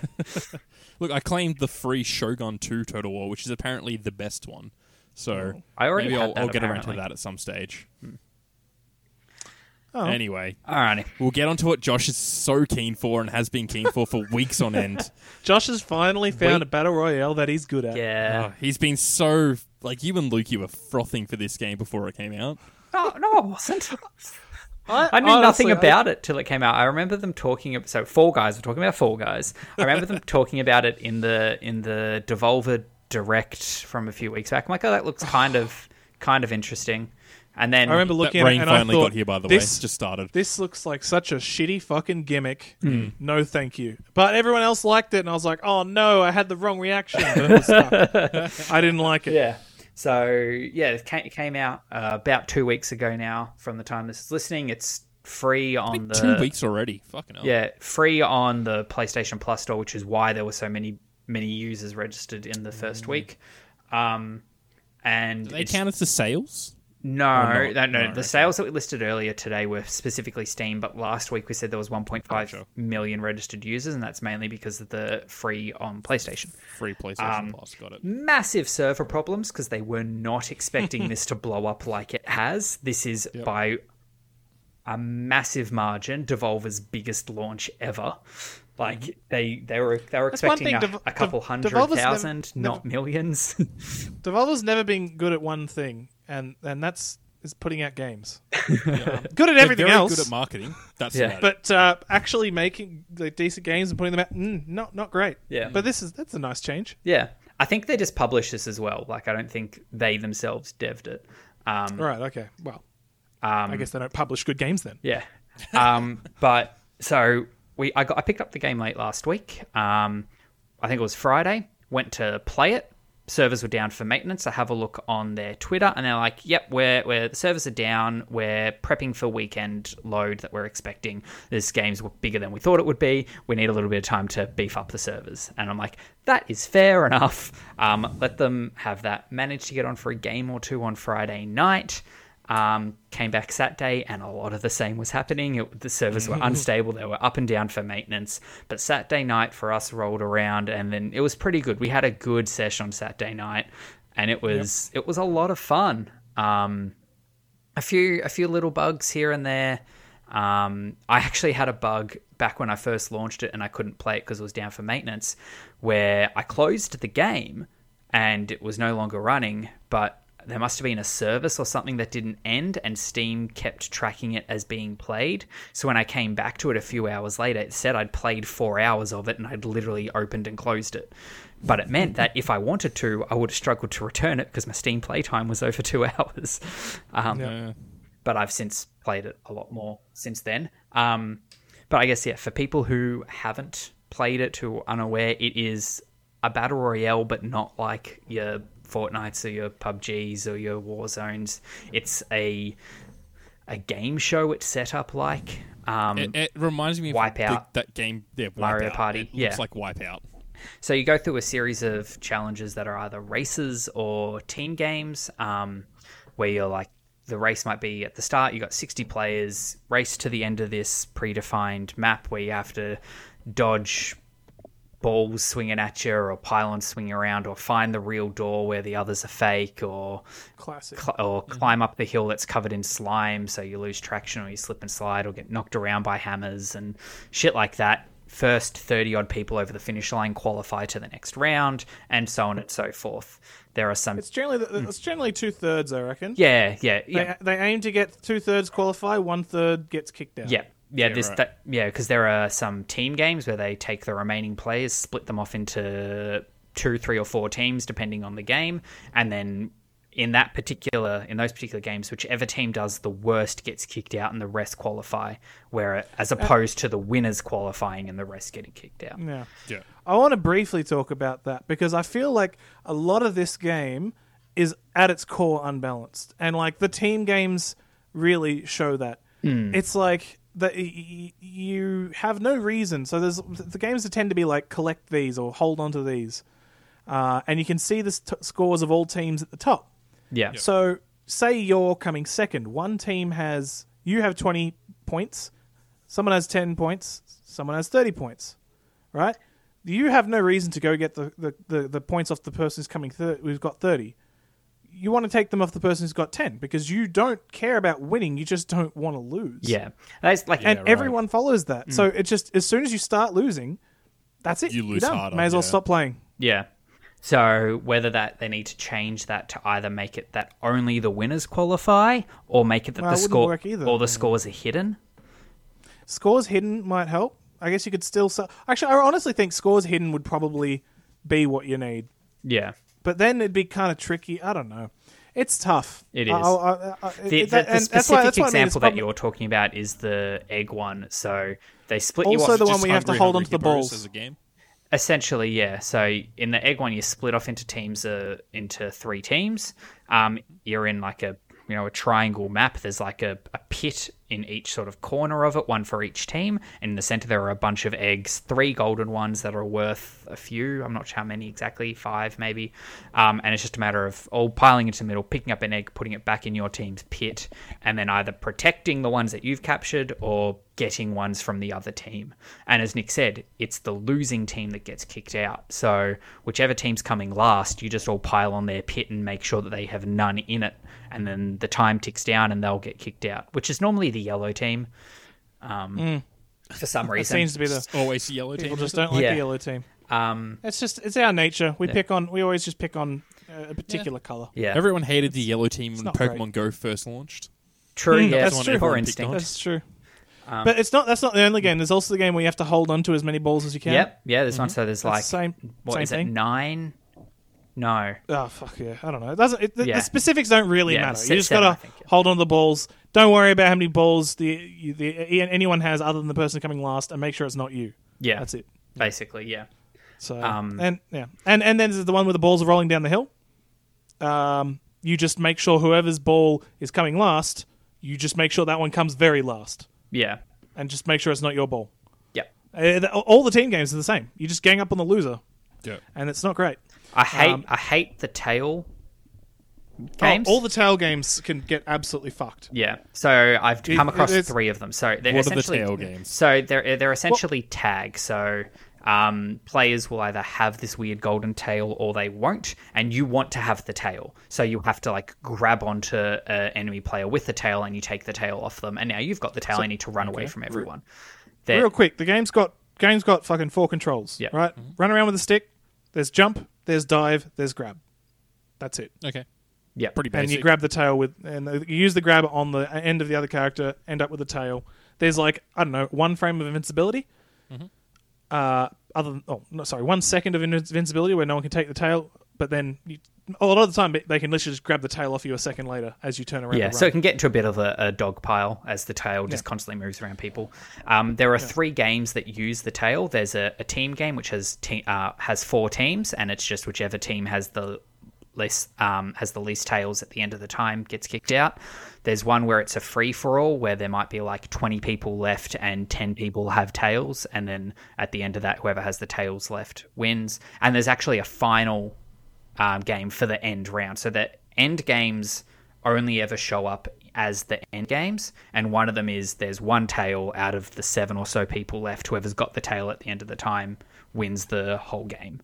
[LAUGHS] Look, I claimed the free Shogun 2 Total War, which is apparently the best one. So oh. I already maybe I'll, that, I'll get around to that at some stage. Hmm. Oh. Anyway, Alrighty. we'll get on to what Josh is so keen for and has been keen for for weeks on end. [LAUGHS] Josh has finally found Wait. a battle royale that he's good at. Yeah. Oh, he's been so like you and Luke, you were frothing for this game before it came out. No, no, I wasn't. I, I knew honestly, nothing I- about it till it came out. I remember them talking. ab- So Fall Guys, we're talking about Fall Guys. I remember them [LAUGHS] talking about it in the in the Devolver direct from a few weeks back. I'm like, oh, that looks kind of kind of interesting. And then I remember That looking at it rain and I finally thought, got here, by the way. this, way. Just started. this looks like such a shitty fucking gimmick. Hmm. No, thank you. But everyone else liked it, and I was like, oh no, I had the wrong reaction. But it was [LAUGHS] stuck. I didn't like it. Yeah. So yeah, it ca- it came out uh, about two weeks ago now. From the time this is listening, it's free on the Two weeks already. Fucking hell. Yeah, free on the PlayStation Plus store, which is why there were so many many users registered in the first week. Um, and Do they it's- count as the sales? No, no, no, No, The sales that we listed earlier today were specifically Steam, but last week we said there was 1.5 million registered users, and that's mainly because of the free on PlayStation. Free PlayStation Um, Plus. Got it. Massive server problems because they were not expecting this to blow up like it has. This is by a massive margin Devolver's biggest launch ever. Like they they were they were expecting a, Dev- a couple hundred Devolver's never- thousand, not millions. [LAUGHS] Devolver's never been good at one thing, and and that's is putting out games. Um, [LAUGHS] good at everything very else, good at marketing. That's Yeah. it. but uh, actually making the decent games and putting them out, mm, not not great. Yeah. but this is that's a nice change. yeah, I think they just published this as well. Like I don't think they themselves devved it. Um, Right. Okay. Well, um, I guess they don't publish good games then. Yeah. Um, [LAUGHS] but so we, I got, I picked up the game late last week. Um, I think it was Friday. Went to play it. Servers were down for maintenance. I have a look on their Twitter, and they're like, "Yep, we're, we're the servers are down. We're prepping for weekend load that we're expecting. This game's bigger than we thought it would be. We need a little bit of time to beef up the servers." And I'm like, "That is fair enough. Um, let them have that." Managed to get on for a game or two on Friday night. Um, came back Saturday, and a lot of the same was happening. It, the servers were [LAUGHS] unstable; they were up and down for maintenance. But Saturday night for us rolled around, and then it was pretty good. We had a good session on Saturday night, and it was it was a lot of fun. Um, a few a few little bugs here and there. Um, I actually had a bug back when I first launched it, and I couldn't play it because it was down for maintenance. Where I closed the game, and it was no longer running, but there must have been a service or something that didn't end, and Steam kept tracking it as being played. So when I came back to it a few hours later, it said I'd played four hours of it, and I'd literally opened and closed it. But it meant that if I wanted to, I would have struggled to return it because my Steam playtime was [LAUGHS] over two hours. Um, Yeah. but I've since played it a lot more since then. Um, but I guess yeah, for people who haven't played it, who are unaware, it is a battle royale, but not like your Fortnites or your PUBGs or your Warzones. It's a a game show. It's set up like. Um, It, it reminds me of Wipeout. the- that game. Yeah, Mario Wipeout. Party, It looks yeah. like Wipeout. So you go through a series of challenges that are either races or team games, um, where you're like the race might be at the start. You got 60 players race to the end of this predefined map where you have to dodge balls swinging at you or pylons swinging around or find the real door where the others are fake or Classic. cl- or mm-hmm. climb up the hill that's covered in slime so you lose traction or you slip and slide or get knocked around by hammers and shit like that. First 30 odd people over the finish line qualify to the next round and so on and so forth. There are some It's generally hmm. it's generally two thirds, I reckon. Yeah, yeah, yeah. They, they aim to get two thirds qualify, one third gets kicked out. Yeah, yeah, Yeah, this right. that yeah, because there are some team games where they take the remaining players, split them off into two, three, or four teams depending on the game, and then in that particular in those particular games, whichever team does the worst gets kicked out, and the rest qualify. Where as uh, opposed to the winners qualifying and the rest getting kicked out. Yeah. Yeah. I want to briefly talk about that because I feel like a lot of this game is at its core unbalanced, and like the team games really show that. Hmm. It's like that y- y- you have no reason. So there's the games that tend to be like collect these or hold on to these, uh, and you can see the s- scores of all teams at the top. Yeah, So, say you're coming second. One team has you have 20 points, someone has 10 points, someone has 30 points, right? You have no reason to go get the, the, the, the points off the person who's coming third. who's got 30. You want to take them off the person who's got 10 because you don't care about winning, you just don't want to lose. yeah. That's like And right. everyone follows that. So, mm. it just as soon as you start losing, that's it. You You're lose done. harder, May as well yeah. stop playing. Yeah. So whether that they need to change that to either make it that only the winners qualify, or make it that Well, the it score work either. or the scores are hidden. Scores hidden might help. I guess you could still. Sell- Actually, I honestly think scores hidden would probably be what you need. Yeah. But then it'd be kind of tricky. I don't know. It's tough. It is. I- I- I- The, that- the and that's specific why- that's example that you're talking about is the egg one. So they split you Also the one we have to hold onto the balls. as a game. Essentially, yeah. So in the egg one, you split off into teams, uh, into three teams. Um, you're in like a you know a triangle map. There's like a, a pit in each sort of corner of it, one for each team. And in the center, there are a bunch of eggs, three golden ones that are worth a few. I'm not sure how many exactly, five maybe. Um, and it's just a matter of all piling into the middle, picking up an egg, putting it back in your team's pit, and then either protecting the ones that you've captured or getting ones from the other team. And as Nick said, it's the losing team that gets kicked out. So whichever team's coming last, you just all pile on their pit and make sure that they have none in it. And then the time ticks down and they'll get kicked out, which is normally the yellow team. Um, For some reason. It seems to be the always the yellow people team. just don't like Yeah. the yellow team. Um, It's just it's our nature. We Yeah. pick on. We always just pick on uh, a particular color. yeah. Everyone hated the yellow team when not Pokemon Go first launched. True, Mm, yeah. that's Poor true. Everyone picked instinct. on. That's true. Um, but it's not. That's not the only game. There's also the game where you have to hold on to as many balls as you can. Yep, yeah, there's one. So there's That's like, the same. what same is thing. it, nine? No. Oh fuck yeah! I don't know. It doesn't. It, the, Yeah. the specifics don't really Yeah, matter. se- You just seven, gotta I think, yeah. hold on to the balls. Don't worry about how many balls the, you- the anyone has other than the person coming last, and make sure it's not you. Yeah, That's it. basically, yeah. So Um, and yeah, and and then there's the one where the balls are rolling down the hill. Um, you just make sure whoever's ball is coming last, you just make sure that one comes very last, Yeah. and just make sure it's not your ball. Yep. Uh, the- all the team games are the same. You just gang up on the loser, Yeah. and it's not great. I hate Um, I hate the tail Oh, games. all the tail games can get absolutely fucked. yeah. So I've It- come across it's- three of them. So they're What are the essentially tail games? So they're they're essentially tags. So um, players will either have this weird golden tail or they won't, and you want to have the tail. So you have to like grab onto an enemy player with the tail, and you take the tail off them. And now you've got the tail. and you need to run away from everyone. They're- Real quick, the game's got game's got fucking four controls. Yeah. Right? Run around with a stick. There's jump, there's dive, there's grab. That's it. Okay. yeah, Pretty bad. And you grab the tail with and you use the grab on the end of the other character, end up with the tail. There's like, I don't know, one frame of invincibility. Uh other than, oh no sorry, one second of invincibility where no one can take the tail, but then you, a lot of the time they can literally just grab the tail off you a second later as you turn around. Yeah, so it can get into a bit of a, a dog pile as the tail just Yeah. constantly moves around people. Um, there are three games that use the tail. There's a, a team game which has te- uh, has four teams, and it's just whichever team has the least um, has the least tails at the end of the time gets kicked out. There's one where it's a free for all where there might be like 20 people left and 10 people have tails, and then at the end of that, whoever has the tails left wins. And there's actually a final um, game for the end round. So the end games only ever show up as the end games, and one of them is there's one tail out of the seven or so people left. Whoever's got the tail at the end of the time wins the whole game.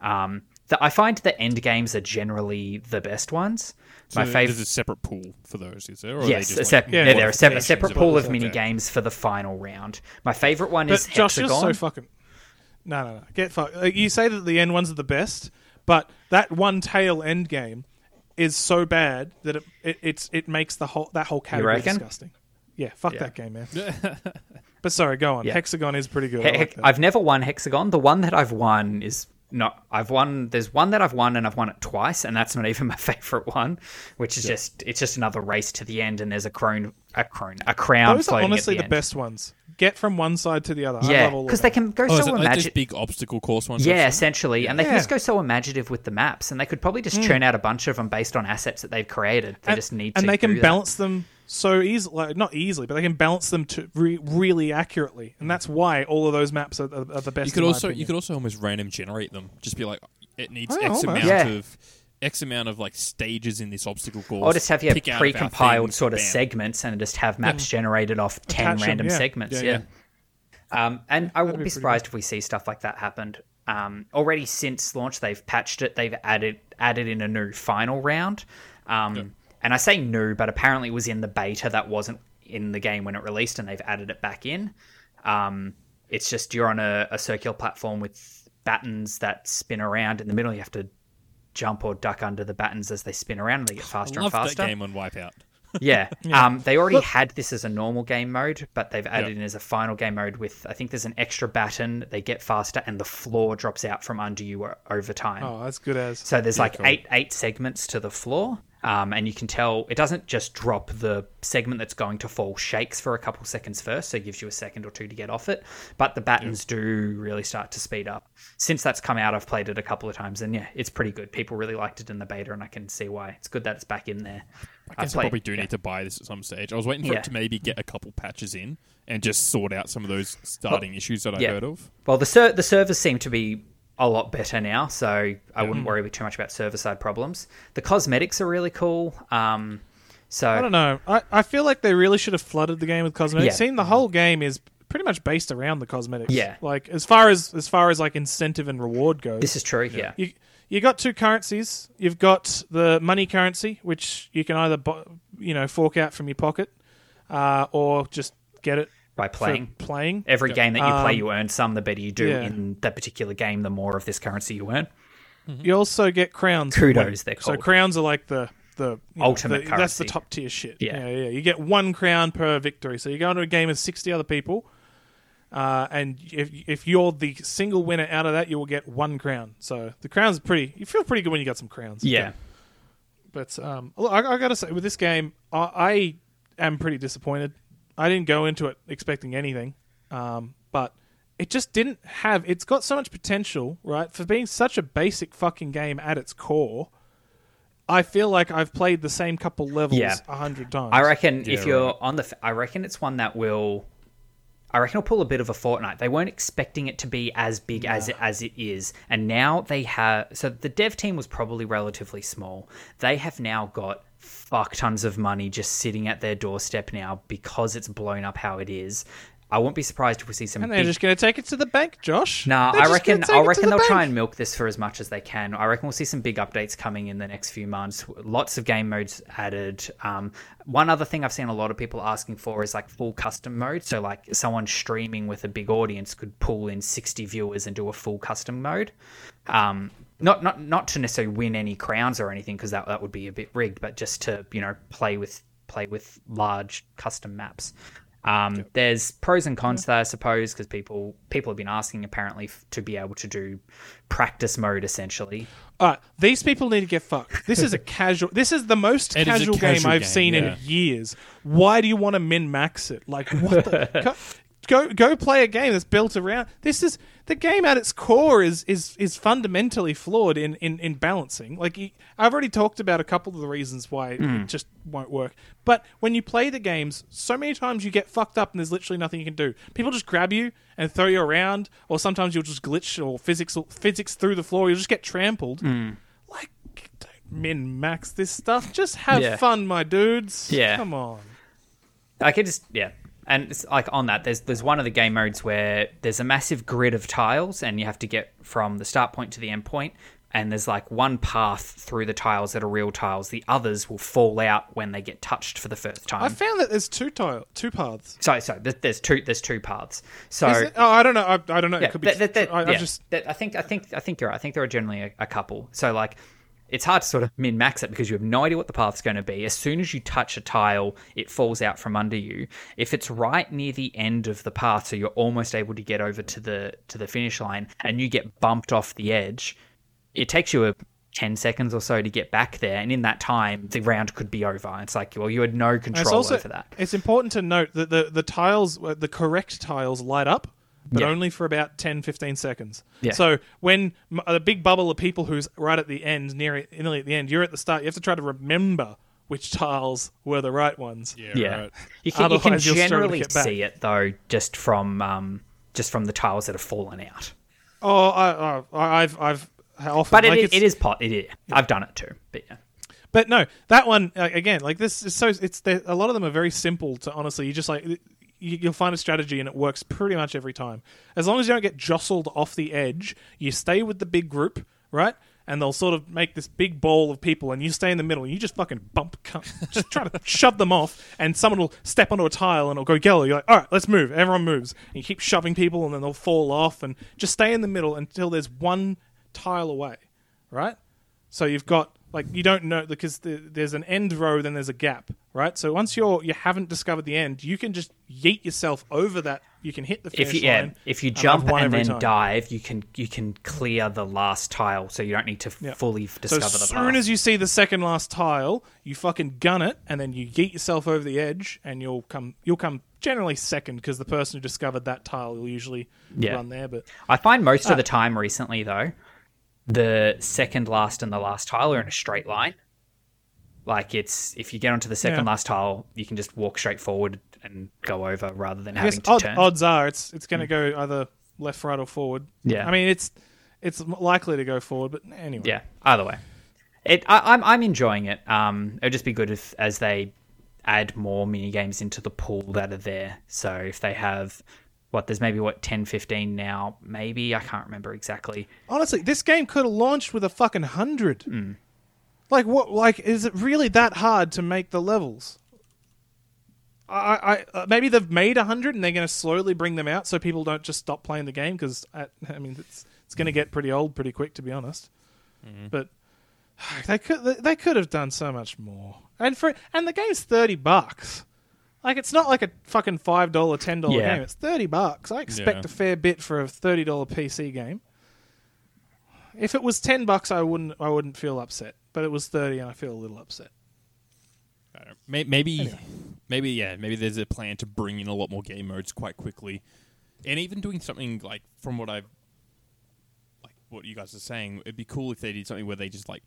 Um, the, I find the end games are generally the best ones. My favorite. There's a separate pool for those, is there? Or are Yes, they a sep- like Yeah, they're, they're a, sep- a separate pool of mini games for the final round. My favorite one But is Josh, you're so fucking. No, no, no. Get fucked. You say that the end ones are the best, but that one tail end game is so bad that it it, it's, it makes the whole that whole category disgusting. Yeah, fuck Yeah. that game, man. [LAUGHS] but sorry, go on. Yeah. Hexagon is pretty good. He- like. I've never won Hexagon. The one that I've won is not. I've won. There's one that I've won, and I've won it twice, and that's not even [LAUGHS] my favorite one. Which is just it's just another race to the end, and there's a crown, a crown, a crown. Those are honestly the, end. best ones. Get from one side to the other. Yeah, love all of because they can go Oh, so it like imaginative. big obstacle course ones? Yeah, essentially, and they can just go so imaginative with the maps, and they could probably just mm. churn out a bunch of them based on assets that they've created. They and, just need to. and they can do that. balance them so easily, like, not easily, but they can balance them to re- really accurately, and that's why all of those maps are, are, are the best. You could in my also you could also almost random generate them. Just be like, it needs Oh, X almost. amount Yeah. of X amount of like stages in this obstacle course. Or just have your pick out of our pre-compiled things, sort of bam. segments and just have maps generated off ten Attach them, random yeah. segments. Yeah, Yeah. Um, and I wouldn't be be pretty surprised if we see stuff like that happen. Um, already since launch, they've patched it. They've added added in a new final round. Um, And I say new, but apparently it was in the beta that wasn't in the game when it released, and they've added it back in. Um, it's just you're on a, a circular platform with battens that spin around in the middle. You have to jump or duck under the battens as they spin around, and they get [SIGHS] faster and faster. that game on Wipeout. [LAUGHS] [LAUGHS] Yeah. Um, they already had this as a normal game mode, but they've added in as a final game mode with I think there's an extra baton. They get faster, and the floor drops out from under you over time. Oh, that's good as. So there's like cool. eight eight segments to the floor, um, and you can tell it doesn't just drop the segment that's going to fall shakes for a couple seconds first, so it gives you a second or two to get off it. But the battens do really start to speed up. Since that's come out, I've played it a couple of times, and yeah, it's pretty good. People really liked it in the beta, and I can see why. It's good that it's back in there. I guess I probably do need to buy this at some stage. I was waiting for Yeah. it to maybe get a couple patches in and just sort out some of those starting issues that I yeah. heard of. Well, the ser- the servers seem to be a lot better now, so I wouldn't worry too much about server side problems. The cosmetics are really cool. Um, so I don't know. I, I feel like they really should have flooded the game with cosmetics. Yeah. Seeing the whole game is pretty much based around the cosmetics. Yeah. Like as far as as far as like incentive and reward goes. this is true. Yeah. you you got two currencies. You've got the money currency, which you can either you know fork out from your pocket, uh, or just get it By for playing. playing. Every game that you play, Um, you earn some. The better you do yeah. in that particular game, the more of this currency you earn. You also get crowns. Kudos, they're called. So crowns are like the the you know, Ultimate the- That's the top tier shit. Yeah. yeah, yeah. You get one crown per victory. So you go into a game with sixty other people, uh, and if if you're the single winner out of that, you will get one crown. So the crowns are pretty. You feel pretty good when you got some crowns. Yeah. But um, look, I, I got to say, with this game, I, I am pretty disappointed. I didn't go into it expecting anything, um, but it just didn't have. It's got so much potential, right? For being such a basic fucking game at its core, I feel like I've played the same couple levels Yeah. a hundred times. I reckon Yeah, if you're right. on the, f- I reckon it's one that will. I reckon it'll pull a bit of a Fortnite. They weren't expecting it to be as big as it, as it is, and now they have. So the dev team was probably relatively small. They have now got fuck tons of money just sitting at their doorstep now because it's blown up how it is. I won't be surprised if we see some. and they're big just going to take it to the bank, Josh. No, They're I reckon I reckon they'll try and milk this for as much as they can. I reckon we'll see some big updates coming in the next few months. Lots of game modes added. Um, one other thing I've seen a lot of people asking for is like full custom mode. So like someone streaming with a big audience could pull in sixty viewers and do a full custom mode. Um, not not not to necessarily win any crowns or anything because that that would be a bit rigged, but just to you know play with play with large custom maps. Um, There's pros and cons to that, I suppose, because people people have been asking apparently f- to be able to do practice mode essentially. All right, these people need to get fucked. This is a [LAUGHS] casual. This is the most It is a casual, game I've game, seen yeah. in years. Why do you want to min max it? Like what? The, [LAUGHS] go, go play a game that's built around. This is the game at its core is is is fundamentally flawed in in in balancing. Like you- I've already talked about a couple of the reasons why Hmm. it just won't work. But when you play the games, so many times you get fucked up and there's literally nothing you can do. People just grab you and throw you around, or sometimes you'll just glitch or physics physics through the floor. You'll just get trampled. Hmm. Like, don't min max this stuff. Just have Yeah. fun, my dudes. Yeah. Come on. I can just yeah. And it's like on that, there's there's one of the game modes where there's a massive grid of tiles, and you have to get from the start point to the end point. And there's like one path through the tiles that are real tiles. The others will fall out when they get touched for the first time. I found that there's two tile, two paths. sorry, sorry. there- There's two. There's two paths. So it? Oh, I don't know. I, I don't know. yeah, it could be. that- that- I, I yeah, just I think I think I think you're right. I think there are generally a, a couple. So like, it's hard to sort of min max it because you have no idea what the path's going to be. As soon as you touch a tile, it falls out from under you. If it's right near the end of the path, so you're almost able to get over to the to the finish line, and you get bumped off the edge, it takes you a 10 seconds or so to get back there and in that time the round could be over it's like well you had no control also over that it's important to note that the the tiles, the correct tiles, light up. But Yeah. only for about 10, 15 seconds. Yeah. So when a big bubble of people who's right at the end, near it, nearly at the end, you're at the start. You have to try to remember which tiles were the right ones. Yeah, Yeah, right. you can, you can Otherwise you'll struggle to generally get back. see it though, just from um, just from the tiles that have fallen out. Oh, I, I, I've, I've often. But like it, it's- pot. It is. I've done it too. But yeah, But no, that one uh, again, like this is so. It's a lot of them are very simple to honestly. You just like you, you'll find a strategy and it works pretty much every time. As long as you don't get jostled off the edge, you stay with the big group, right? And they'll sort of make this big ball of people, and you stay in the middle. And you just fucking bump, just try to [LAUGHS] shove them off, and someone will step onto a tile and it'll go yellow. You're like, all right, let's move. Everyone moves, and you keep shoving people, and then they'll fall off, and just stay in the middle until there's one tile away, right? So you've got like you don't know because the, there's an end row, then there's a gap, right? So once you're you haven't discovered the end, you can just yeet yourself over that. You can hit the finish If you yeah, if you jump won and then time. dive, you can you can clear the last tile, so you don't need to Yeah. fully So discover as the soon path. as you see the second last tile, you fucking gun it, and then you yeet yourself over the edge, and you'll come. You'll come generally second because the person who discovered that tile will usually Yeah. run there. But I find most Ah. of the time recently though, the second last and the last tile are in a straight line. Like it's if you get onto the second Yeah. last tile, you can just walk straight forward and go over rather than I having to odd, turn. odds are it's it's going to go either left, right, or forward. Yeah. I mean it's it's likely to go forward, but anyway. Yeah, either way, it I, I'm I'm enjoying it. Um, it'd just be good if as they add more mini games into the pool that are there. So if they have what there's maybe what 10, 15 now, maybe I can't remember exactly. Honestly, this game could have launched with a fucking hundred. Hmm. Like what? Like is it really that hard to make the levels? I, I uh, maybe they've made a hundred and they're going to slowly bring them out so people don't just stop playing the game because I, I mean it's it's going to get pretty old pretty quick to be honest. But [SIGHS] they could they could have done so much more. And for and the game's thirty bucks. Like it's not like a fucking five dollar, ten dollar Yeah. game. It's thirty bucks. I expect Yeah. a fair bit for a thirty dollar PC game. If it was ten bucks, I wouldn't. I wouldn't feel upset. But it was thirty, and I feel a little upset. I don't- may- Maybe, maybe yeah, maybe there's a plan to bring in a lot more game modes quite quickly, and even doing something like from what I've, like what you guys are saying, it'd be cool if they did something where they just like,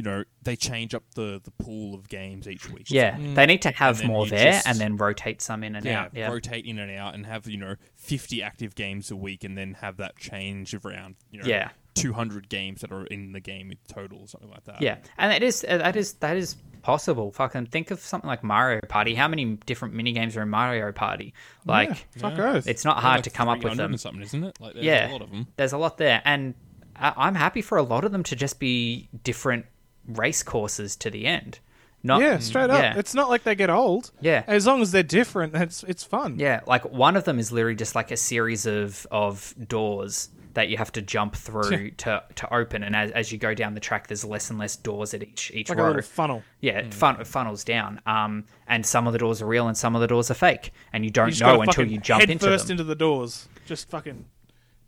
you know, they change up the the pool of games each week. Yeah, they need to have more there just- and then rotate some in and Yeah, out. Yeah, rotate in and out, and have you know fifty active games a week, and then have that change around you know Yeah. two hundred games that are in the game in total, or something like that. yeah, and that is uh, that is that is possible. Fucking think of something like Mario Party. How many different mini games are in Mario Party? Like. yeah, fuck Yeah. It's not hard like to come up with them. something, isn't it? Like, there's yeah, a lot of them. there's a lot there, and I- I'm happy for a lot of them to just be different race courses to the end. Not yeah, straight up. yeah. It's not like they get old. Yeah. as long as they're different, it's it's fun. Yeah, like one of them is literally just like a series of of doors that you have to jump through to to open, and as, as you go down the track, there's less and less doors at each each like a little funnel. yeah, it fun, funnels down. Um, and some of the doors are real, and some of the doors are fake, and you don't You know until you jump head into first them. into the doors. Just fucking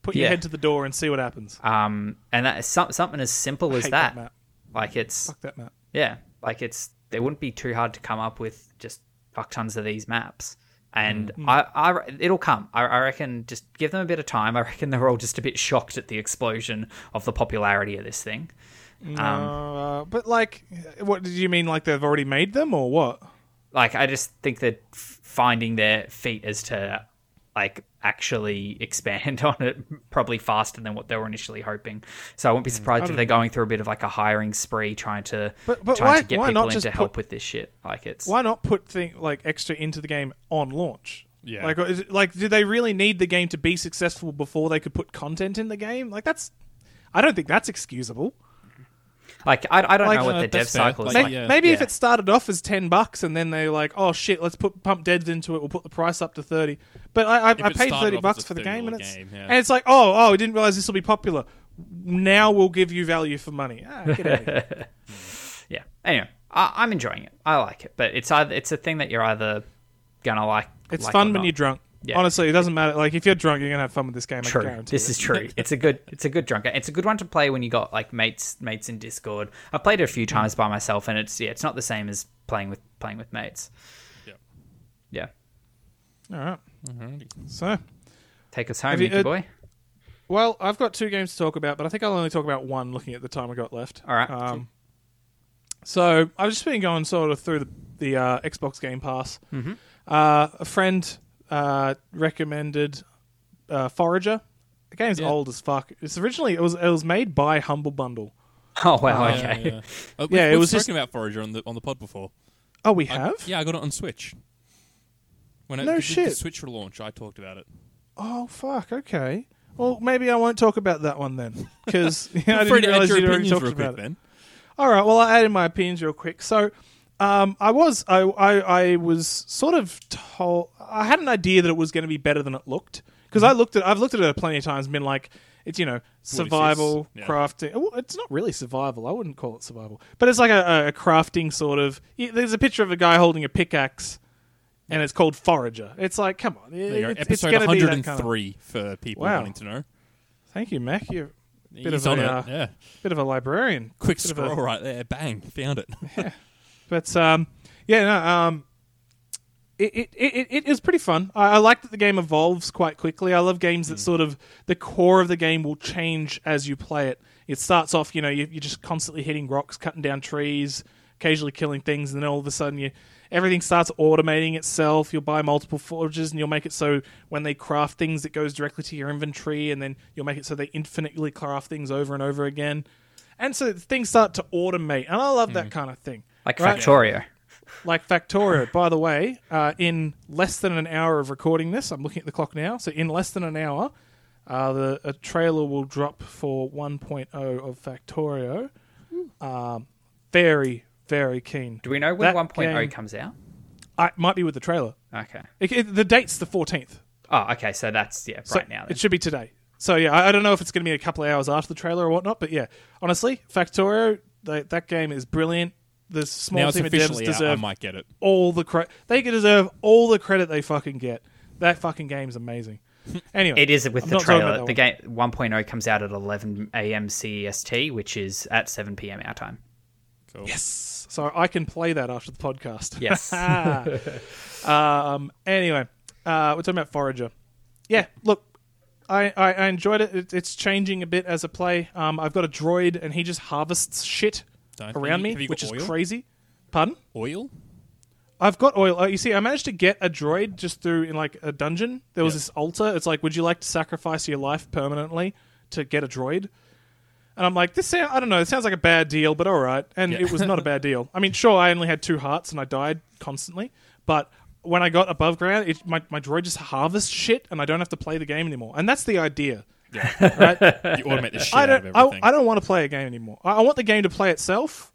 put your head to the door and see what happens. um, and that is some, something as simple as that. that. Like it's Fuck that map. Yeah, like it's it wouldn't be too hard to come up with just fuck tons of these maps, and Mm. I, I it'll come. I, I reckon just give them a bit of time. I reckon they're all just a bit shocked at the explosion of the popularity of this thing. Um, uh, but like, what did you mean? Like they've already made them, or what? like I just think that f- finding their feet as to like actually expand [LAUGHS] on it probably faster than what they were initially hoping. So I wouldn't be hmm. surprised if they're going through a bit of like a hiring spree trying to But- but trying why- to get why people not in just to help with this shit. Like it's Why not put thing like extra into the game on launch? Yeah. Like, is it, like, do they really need the game to be successful before they could put content in the game? Like, that's. I don't think that's excusable. Like I, I don't Like, know what uh, the dev fair. cycle is Like, like. yeah. Maybe if it started off as ten bucks and then they're like, "Oh shit, let's put pump devs into it. We'll put the price up to 30 But I, I, I paid thirty bucks for the game, and it's game, yeah. and it's like, oh, oh, I didn't realize this will be popular. Now we'll give you value for money. Ah, get out of here. [LAUGHS] Yeah. Anyway, I, I'm enjoying it. I like it, but it's either it's a thing that you're either gonna like. It's like fun or when not. you're drunk. Yeah. Honestly, it doesn't matter. Like if you're drunk, you're gonna have fun with this game. I True. guarantee. This it. is true. [LAUGHS] It's a good. It's a good drunk. It's a good one to play when you got like mates mates in Discord. I've played it a few times by myself, and it's yeah, it's not the same as playing with playing with mates. Yep. Yeah. All right. Alrighty. So, Take us home, you- uh, boy. well, I've got two games to talk about, but I think I'll only talk about one. Looking at the time I got left. All right. Um, so I've just been going sort of through the, the uh, Xbox Game Pass. Mm-hmm. Uh, a friend uh, recommended uh, Forager. The game's Yeah. old as fuck. It's originally it was it was made by Humble Bundle. [LAUGHS] Oh wow. uh, okay. Yeah, yeah. [LAUGHS] Uh, we've, Yeah, it we've was spoken just- about Forager on the on the pod before. Oh, we I- have. yeah, I got it on Switch. When it, No the, the shit. Switch relaunch, I talked about it. Oh fuck. Okay. Well, maybe I won't talk about that one then, because [LAUGHS] I Feel didn't free to add realize your you'd already opinions talked real about it. then. All right. Well, I'll add in my opinions real quick. So, um, I was I, I I was sort of told I had an idea that it was going to be better than it looked because I looked at I've looked at it plenty of times and been like, it's you know survival Yeah. crafting. Well, it's not really survival. I wouldn't call it survival, but it's like a, a crafting sort of. There's a picture of a guy holding a pickaxe, and it's called Forager. It's like, come on, There you it's, it's Episode be 103 kind of- for people Wow. wanting to know. Thank you, Mac. You're He's Bit of on a, uh, yeah. bit of a librarian. Quick bit of a- scroll right there. Bang. Found it. [LAUGHS] But um, yeah, no, um, it, it, it, it is pretty fun. I, I like that the game evolves quite quickly. I love games that sort of the core of the game will change as you play it. It starts off, you know, you, you're just constantly hitting rocks, cutting down trees, occasionally killing things, and then all of a sudden you everything starts automating itself. You'll buy multiple forges, and you'll make it so when they craft things, it goes directly to your inventory, and then you'll make it so they infinitely craft things over and over again. And so things start to automate, and I love that kind of thing Like Right. Factorio. like Factorio. By the way, uh, in less than an hour of recording this, I'm looking at the clock now. So in less than an hour, uh, the a trailer will drop for 1.0 of Factorio. Um, very, very keen. Do we know when That 1.0 game- comes out? I might be with the trailer. Okay. It, it- the date's the 14th. Oh, okay. So that's yeah, So right now. Then. It should be today. So yeah, I, I don't know if it's going to be a couple of hours after the trailer or whatnot, but yeah, honestly, Factorio, they, that game is brilliant. The small now it's team of devs officially out. I might get it. all the credit. They deserve all the credit they fucking get. That fucking game's amazing. [LAUGHS] Anyway, It is with I'm the trailer. The game 1.0 comes out at 11 a.m. CEST, which is at 7 p.m. our time. Cool. Yes, so I can play that after the podcast. Yes. [LAUGHS] um. Anyway, uh, we're talking about Forager. Yeah. Look, I I, I enjoyed it. it. It's changing a bit as a play. Um, I've got a droid, and he just harvests shit Don't- around you- me, which got is crazy. Pardon? Oil? I've got oil. Uh, you see, I managed to get a droid just through in like a dungeon. There was Yep. this altar. It's like, would you like to sacrifice your life permanently to get a droid? And I'm like, this sound, I don't know. It sounds like a bad deal, but all right. And Yeah. it was not a bad deal. I mean, sure, I only had two hearts and I died constantly, but when I got above ground, it, my my droid just harvests shit, and I don't have to play the game anymore. And that's the idea. Yeah. [LAUGHS] Right? you automate the shit I out of don't. I, everything. I don't want to play a game anymore. I, I want the game to play itself.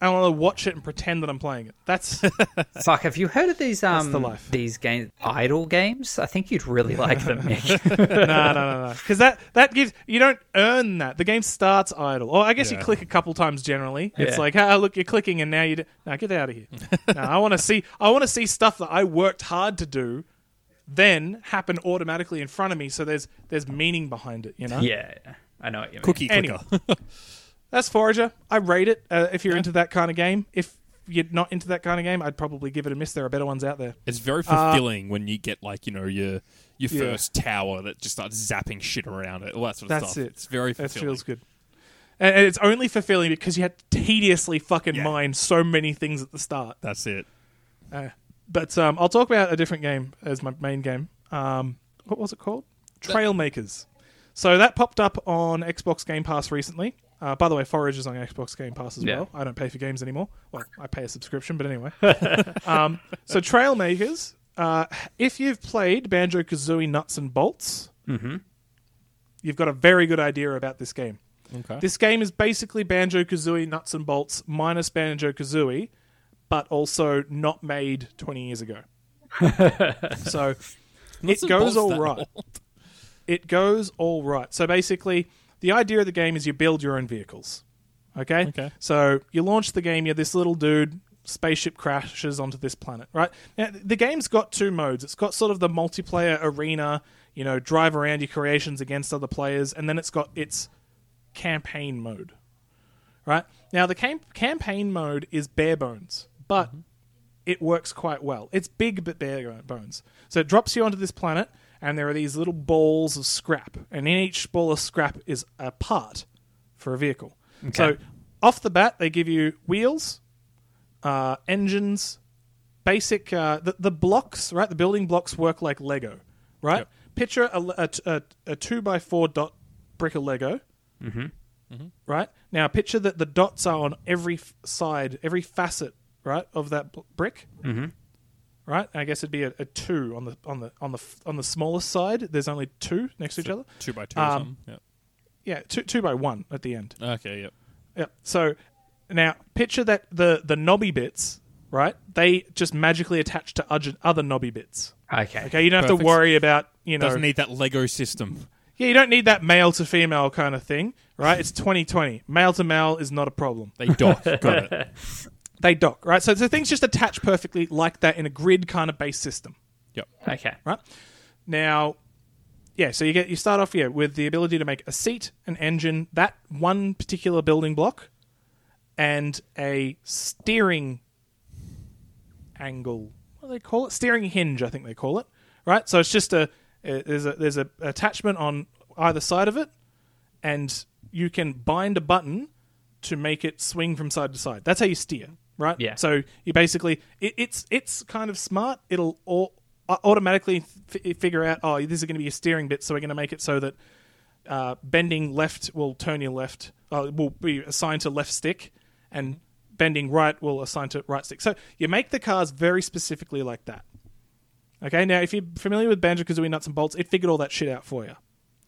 I want to watch it and pretend that I'm playing it. That's [LAUGHS] Fuck, have you heard of these um the life. these games idle games? I think you'd really like them, [LAUGHS] Nick. no, no, no, no. Because that that gives you don't earn that. The game starts idle. Or I guess you Yeah. click a couple times. Generally, it's Yeah. like, ah, look, you're clicking, and now you d- now get out of here. no, I want to see. I want to see stuff that I worked hard to do, then happen automatically in front of me. So there's there's meaning behind it. You know. yeah, I know what you mean. Cookie Anyway. clicker. [LAUGHS] That's Forager. I rate it. Uh, if you're into that kind of game, if you're not into that kind of game, I'd probably give it a miss. There are better ones out there. It's very fulfilling when you get like you know your your Uh, Yeah. first tower that just starts zapping shit around it. All that sort of stuff. That's stuff. it. It's very That feels good. And and it's only fulfilling because you had to tediously fucking Yeah. mine so many things at the start. That's it. Uh, but um, I'll talk about a different game as my main game. Um, what was it called? Trailmakers. So that popped up on Xbox Game Pass recently. Uh, by the way, Forage is on Xbox Game Pass as Yeah. well. I don't pay for games anymore. Well, I pay a subscription, but anyway. [LAUGHS] um, so Trailmakers, uh, if you've played Banjo Kazooie Nuts and Bolts, Mm-hmm. you've got a very good idea about this game. Okay. This game is basically Banjo Kazooie Nuts and Bolts minus Banjo Kazooie, but also not made 20 years ago. [LAUGHS] so it goes all right. right. It goes all right. So basically, the idea of the game is you build your own vehicles. Okay? Okay. So you launch the game, you're this little dude, spaceship crashes onto this planet, right? Now, the game's got two modes. It's got sort of the multiplayer arena, you know, drive around your creations against other players, and then it's got its campaign mode. Right? Now, the cam- campaign mode is bare bones, but it works quite well. It's big but bare bones. So it drops you onto this planet, and there are these little balls of scrap, and in each ball of scrap is a part for a vehicle. So off the bat, they give you wheels, uh, engines, basic. Uh, the, the blocks, right? The building blocks work like Lego, right? Yep. Picture a, a, a, a two by four dot brick of Lego. Right now, picture that the dots are on every f- side, every facet, right, of that b- brick. Mm-hmm. Right, I guess it'd be a, a two on the on the on the f- on the smallest side. There's only two next to each other. Two by two or Um, something. Yep. Yeah, two two by one at the end. Okay. Yep. Yep. So now picture that the the knobby bits, right? They just magically attach to other other knobby bits. Okay. Okay, you don't have Perfect. to worry about you know. Doesn't need that Lego system. Yeah, you don't need that male to female kind of thing, right? It's 2020. Male to male is not a problem. They dock. [LAUGHS] Got it. They dock, right? So, so things just attach perfectly like that in a grid kind of base system. Yep. Okay. right? Now, yeah, so you get you start off yeah with the ability to make a seat, an engine, that one particular building block, and a steering angle. What do they call it? Steering hinge, I think they call it. Right. So it's just a uh, there's a there's a attachment on either side of it, and you can bind a button to make it swing from side to side. That's how you steer, right? Yeah. So you basically it, it's it's kind of smart. It'll all, automatically f- figure out oh this is going to be a steering bit, so we're going to make it so that uh, bending left will turn your left uh, will be assigned to left stick, and bending right will assign to right stick. So you make the cars very specifically like that. Okay, now if you're familiar with Banjo Kazooie nuts and bolts, it figured all that shit out for you.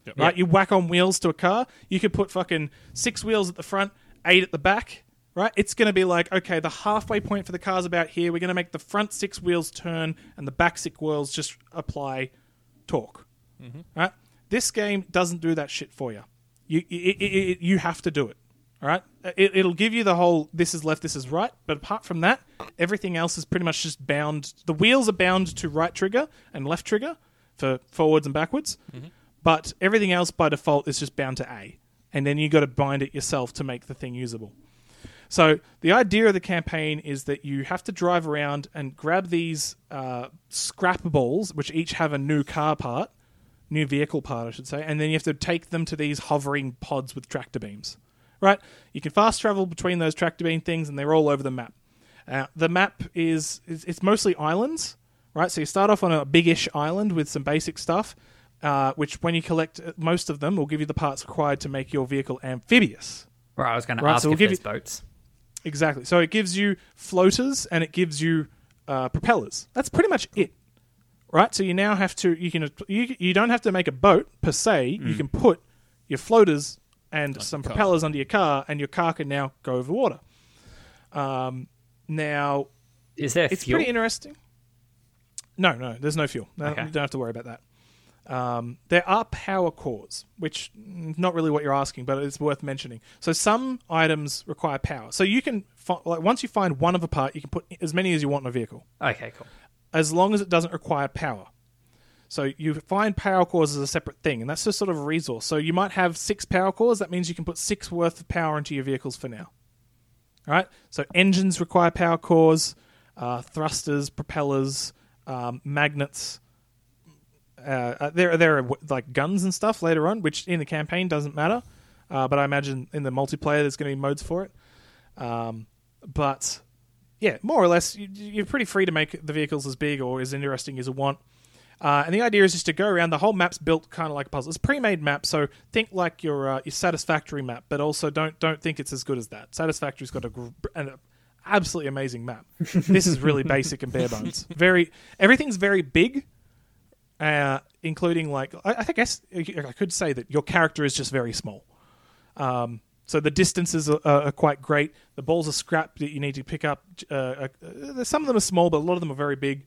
Yep. Right, you whack on wheels to a car, you could put fucking six wheels at the front, eight at the back. Right, it's going to be like okay, the halfway point for the car's about here. We're going to make the front six wheels turn and the back six wheels just apply torque. Mm-hmm. Right, this game doesn't do that shit for you. You it, it, it, you have to do it. All right, uh, it, it'll give you the whole this is left, this is right. But apart from that, everything else is pretty much just bound. The wheels are bound to right trigger and left trigger for forwards and backwards. Mm-hmm. But everything else by default is just bound to A, and then you got to bind it yourself to make the thing usable. So the idea of the campaign is that you have to drive around and grab these uh, scrap balls, which each have a new car part, new vehicle part, I should say, and then you have to take them to these hovering pods with tractor beams. Right? You can fast travel between those tractor beam things, and they're all over the map. Uh, the map is, is it's mostly islands, right? So you start off on a big-ish island with some basic stuff, uh, which when you collect uh, most of them, will give you the parts required to make your vehicle amphibious. Right, I was going to Right, ask so we'll if there's you- boats. Exactly. So it gives you floaters and it gives you uh, propellers. That's pretty much it, right? So you now have to you can you, you don't have to make a boat per se. Mm. You can put your floaters and some car. propellers under your car, and your car can now go over water. Um, now Is there it's fuel? pretty interesting. No, no, there's no fuel. No, Okay. You don't have to worry about that. Um, there are power cores, which mm, not really what you're asking, but it's worth mentioning. So some items require power. So you can fi- like once you find one of a part, you can put as many as you want in a vehicle, okay, cool. as long as it doesn't require power. So you find power cores as a separate thing, and that's just sort of a resource. So you might have six power cores. That means you can put six worth of power into your vehicles for now. All right. So engines require power cores, uh, thrusters, propellers, um, magnets. Uh, uh, there, there are like guns and stuff later on, which in the campaign doesn't matter. Uh, but I imagine in the multiplayer there's going to be modes for it. Um, but yeah, more or less, you, you're pretty free to make the vehicles as big or as interesting as you want. Uh, and the idea is just to go around. The whole map's built kind of like a puzzle. It's a pre-made map, so think like your uh, your Satisfactory map, but also don't don't think it's as good as that. Satisfactory's got a gr- an absolutely amazing map. this is really [LAUGHS] basic and bare bones. Very everything's very big, uh, including like I, I guess I could say that your character is just very small. Um, so the distances are, are quite great. The balls are scrap that you need to pick up. Uh, uh, some of them are small, but a lot of them are very big.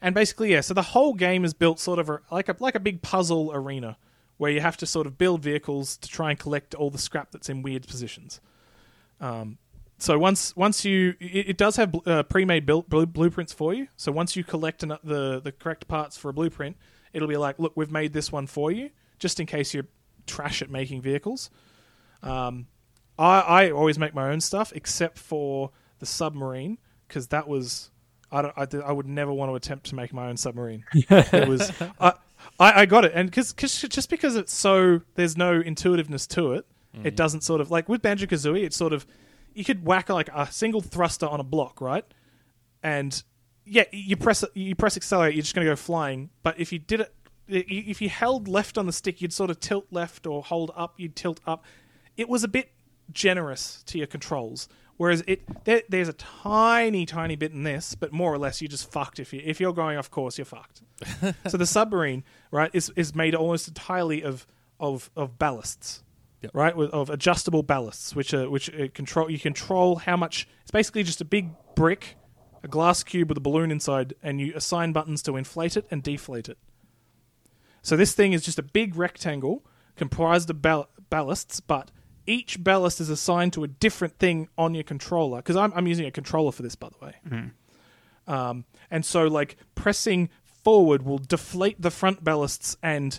And basically, yeah. So the whole game is built sort of a, like a like a big puzzle arena where you have to sort of build vehicles to try and collect all the scrap that's in weird positions. Um, so once once you it, it does have uh, pre-made built blu- blueprints for you. So once you collect an, the the correct parts for a blueprint, it'll be like, look, we've made this one for you, just in case you're trash at making vehicles. Um, I I always make my own stuff except for the submarine because that was I don't I, did- I would never want to attempt to make my own submarine. it was [LAUGHS] I, I I got it and because just because it's so there's no intuitiveness to it, it doesn't sort of like with Banjo Kazooie. It's sort of you could whack like a single thruster on a block, right? And yeah, you press you press accelerate, you're just going to go flying. But if you did it, if you held left on the stick, you'd sort of tilt left or hold up, you'd tilt up. It was a bit generous to your controls. Whereas it there, there's a tiny, tiny bit in this, but more or less you're just fucked if you if you're going off course, you're fucked. [LAUGHS] so the submarine, right, is is made almost entirely of of of ballasts, Yep. right, with, of adjustable ballasts, which are which uh, control you control how much. It's basically just a big brick, a glass cube with a balloon inside, and you assign buttons to inflate it and deflate it. So this thing is just a big rectangle comprised of ball- ballasts, but each ballast is assigned to a different thing on your controller. Because I'm, I'm using a controller for this, by the way. Um, and so, like, pressing forward will deflate the front ballasts and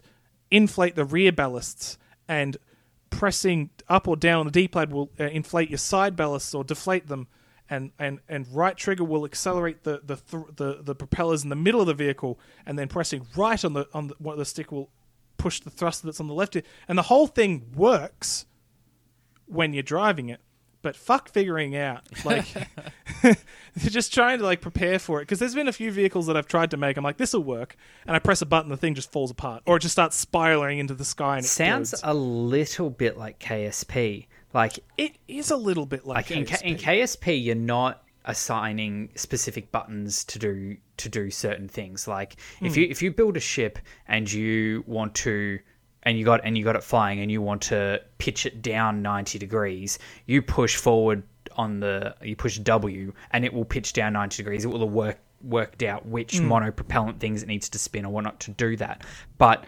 inflate the rear ballasts, and pressing up or down on the D-pad will uh, inflate your side ballasts or deflate them, and, and, and right trigger will accelerate the the, th- the the propellers in the middle of the vehicle, and then pressing right on the on the, what the stick will push the thruster that's on the left, and the whole thing works when you're driving it. But fuck figuring out [LAUGHS] like [LAUGHS] they're just trying to like prepare for it because there's been a few vehicles that I've tried to make. I'm like, this will work, and I press a button, the thing just falls apart, or it just starts spiraling into the sky and Sounds explodes. a little bit like KSP. Like It is a little bit like, like in, K- in KSP. KSP, you're not assigning specific buttons to do to do certain things. Like if Hmm. you if you build a ship and you want to and you got and you got it flying and you want to pitch it down 90 degrees, you push forward on the you push W and it will pitch down 90 degrees. It will have work worked out which Hmm. monopropellant things it needs to spin or whatnot to do that. But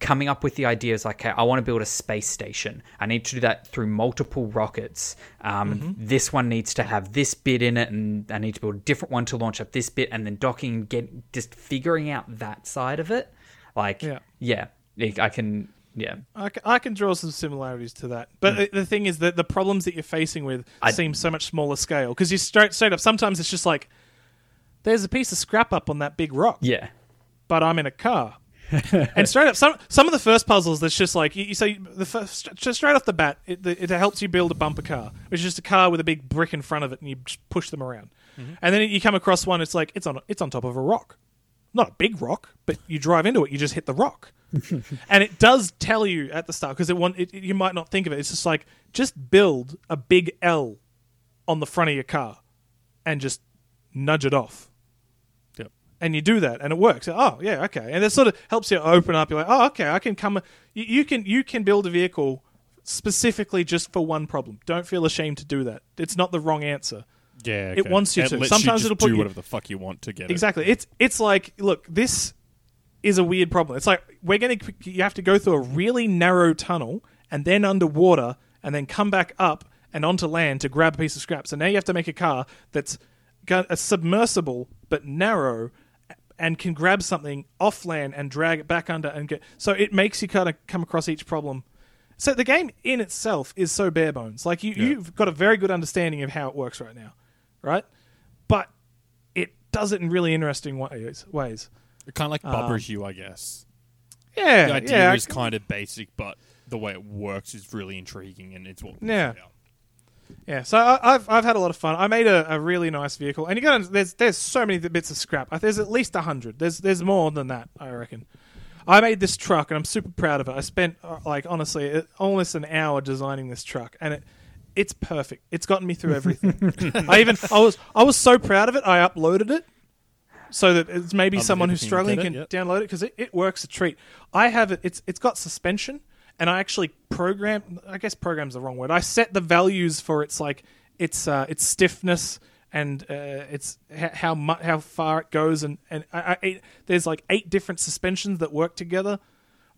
coming up with the ideas like okay, I want to build a space station. I need to do that through multiple rockets. Um, Mm-hmm. This one needs to have this bit in it, and I need to build a different one to launch up this bit, and then docking and get just figuring out that side of it. Like, Yeah. yeah, I can, yeah, I can, I can draw some similarities to that, but the, the thing is that the problems that you're facing with I- seem so much smaller scale because you straight straight up. Sometimes it's just like there's a piece of scrap up on that big rock, yeah, but I'm in a car. [LAUGHS] and straight up, some some of the first puzzles that's just like you, you say the first just straight off the bat, it, it helps you build a bumper car, which is just a car with a big brick in front of it, and you push them around. Mm-hmm. And then you come across one, it's like it's on it's on top of a rock, not a big rock, but you drive into it, you just hit the rock, [LAUGHS] and it does tell you at the start because it want it, you might not think of it. It's just like just build a big L on the front of your car, and just nudge it off. Yep. and you do that and it works. Oh yeah okay. And that sort of helps you open up. You're like oh okay i can come you, you can you can build a vehicle specifically just for one problem. Don't feel ashamed to do that. It's not the wrong answer. Yeah, It wants you to. lets Sometimes just it'll put do you- whatever the fuck you want to get it. exactly. It's it's like look this is a weird problem. It's like we're going to you have to go through a really narrow tunnel and then underwater and then come back up and onto land to grab a piece of scrap. So now you have to make a car that's got a submersible but narrow and can grab something off land and drag it back under and get so it makes you kind of come across each problem. So the game in itself is so bare bones. Like you, Yeah. you've got a very good understanding of how it works right now right? But it does it in really interesting ways ways Kind of like Um, you, I guess. yeah The idea yeah is kind of basic, but the way it works is really intriguing, and it's what. Yeah. Yeah, so I, I've I've had a lot of fun. I made a, a really nice vehicle, and you got there's there's so many bits of scrap. There's at least a hundred. There's there's more than that, I reckon. I made this truck, and I'm super proud of it. I spent uh, like honestly uh, almost an hour designing this truck, and it it's perfect. It's gotten me through everything. [LAUGHS] I even I was I was so proud of it. I uploaded it so that it's maybe Other someone who's can struggling can it, download it because it, it works a treat. I have it. It's it's got suspension, and I actually program. I guess program's the wrong word. I set the values for its like its uh, its stiffness and uh, its how mu- how far it goes, and and I, I, there's like eight different suspensions that work together.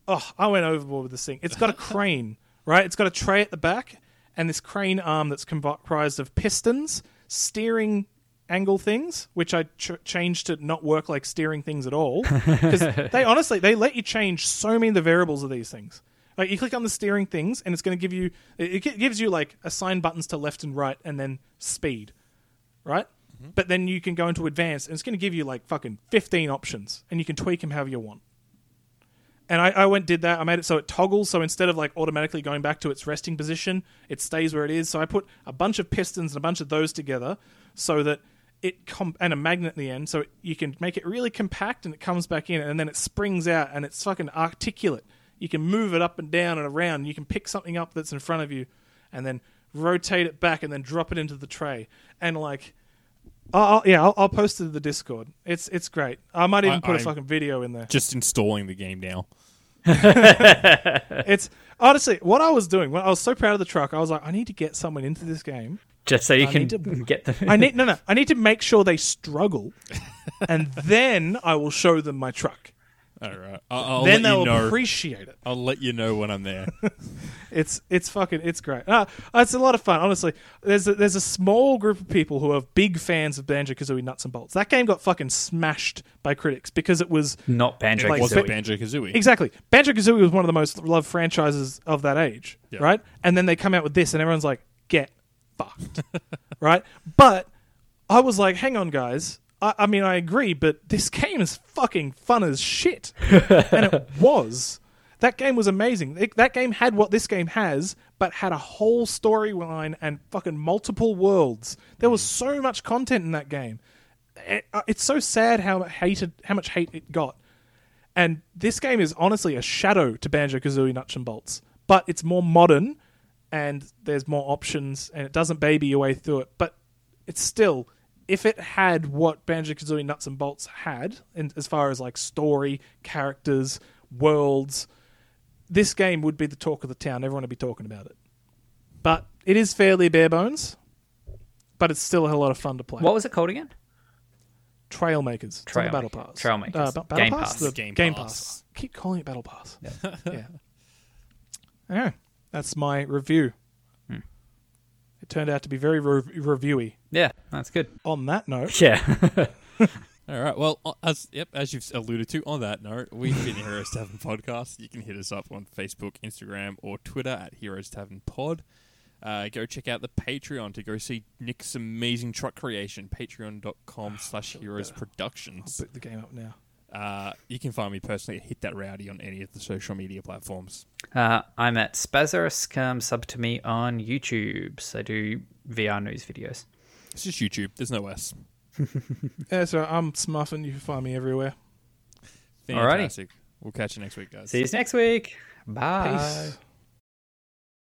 Oh, I went overboard with this thing. It's got a [LAUGHS] crane, right? It's got a tray at the back, and this crane arm that's comprised of pistons, steering angle things, which I ch- changed to not work like steering things at all. [LAUGHS] Because they honestly they let you change so many of the variables of these things. Like you click on the steering things, and it's going to give you it, it gives you like assign buttons to left and right, and then speed, right? Mm-hmm. But then you can go into advanced, and it's going to give you like fucking fifteen options, and you can tweak them however you want. And I, I went did that. I made it so it toggles. So instead of like automatically going back to its resting position, it stays where it is. So I put a bunch of pistons and a bunch of those together, so that it com- and a magnet at the end, so you can make it really compact and it comes back in, and then it springs out and it's fucking articulate. You can move it up and down and around. You can pick something up that's in front of you, and then rotate it back and then drop it into the tray. And like, I'll, I'll- yeah, I'll, I'll post it to the Discord. It's it's great. I might even I- put a I- fucking video in there. Just installing the game now. [LAUGHS] It's honestly what I was doing. When I was so proud of the truck, I was like, I need to get someone into this game. Just so you I can to- [LAUGHS] get the. I need no, no. I need to make sure they struggle, and [LAUGHS] then I will show them my truck. All right. I'll, I'll then they'll you know. appreciate it. I'll let you know when I'm there. [LAUGHS] It's it's fucking it's great. Uh, it's a lot of fun. Honestly, there's a, there's a small group of people who are big fans of Banjo Kazooie Nuts and Bolts. That game got fucking smashed by critics because it was Not Banjo Like, Was Kazooie. it Banjo Kazooie? exactly Banjo Kazooie was one of the most loved franchises of that age, Yeah. right? And then they come out with this, and everyone's like, "Get fucked," [LAUGHS] right? But I was like, "Hang on, guys." I, I mean, I agree, but this game is fucking fun as shit, [LAUGHS] and it was. That game was amazing. It- that game had what this game has, but had a whole storyline and fucking multiple worlds. There was so much content in that game. It- uh, it's so sad how hated, how much hate it got. And this game is honestly a shadow to Banjo Kazooie Nuts and Bolts, but it's more modern and there's more options and it doesn't baby your way through it. But it's still, if it had what Banjo Kazooie Nuts and Bolts had, in, as far as like story, characters, worlds, this game would be the talk of the town. Everyone would be talking about it. But it is fairly bare bones, but it's still a hell lot of fun to play. What was it called again? Trailmakers. It's on the Trail Battle Pass. Trailmakers. Uh, Battle Game Pass? Pass. The Game Game, Pass. Pass. Keep calling it Battle Pass. yeah. Yeah. [LAUGHS] That's my review. Hmm. It turned out to be very re- reviewy. Yeah, that's good. On that note, [LAUGHS] Yeah. [LAUGHS] All right. Well, uh, as yep, as you've alluded to, on that note, we've been Heroes Tavern Podcast. You can hit us up on Facebook, Instagram, or Twitter at Heroes Tavern Pod. Uh, go check out the Patreon to go see Nick's amazing truck creation. Patreon.com slash Heroes I'll Productions. boot the game up now. Uh, you can find me personally at Hit That Rowdy on any of the social media platforms. Uh, I'm at Spazarus. Come sub to me on YouTube. So I do VR news videos. It's just YouTube. There's no S. [LAUGHS] Yeah, so I'm Smuffin. You can find me everywhere. Alrighty. Fantastic. We'll catch you next week, guys. See you next week. Bye. Peace.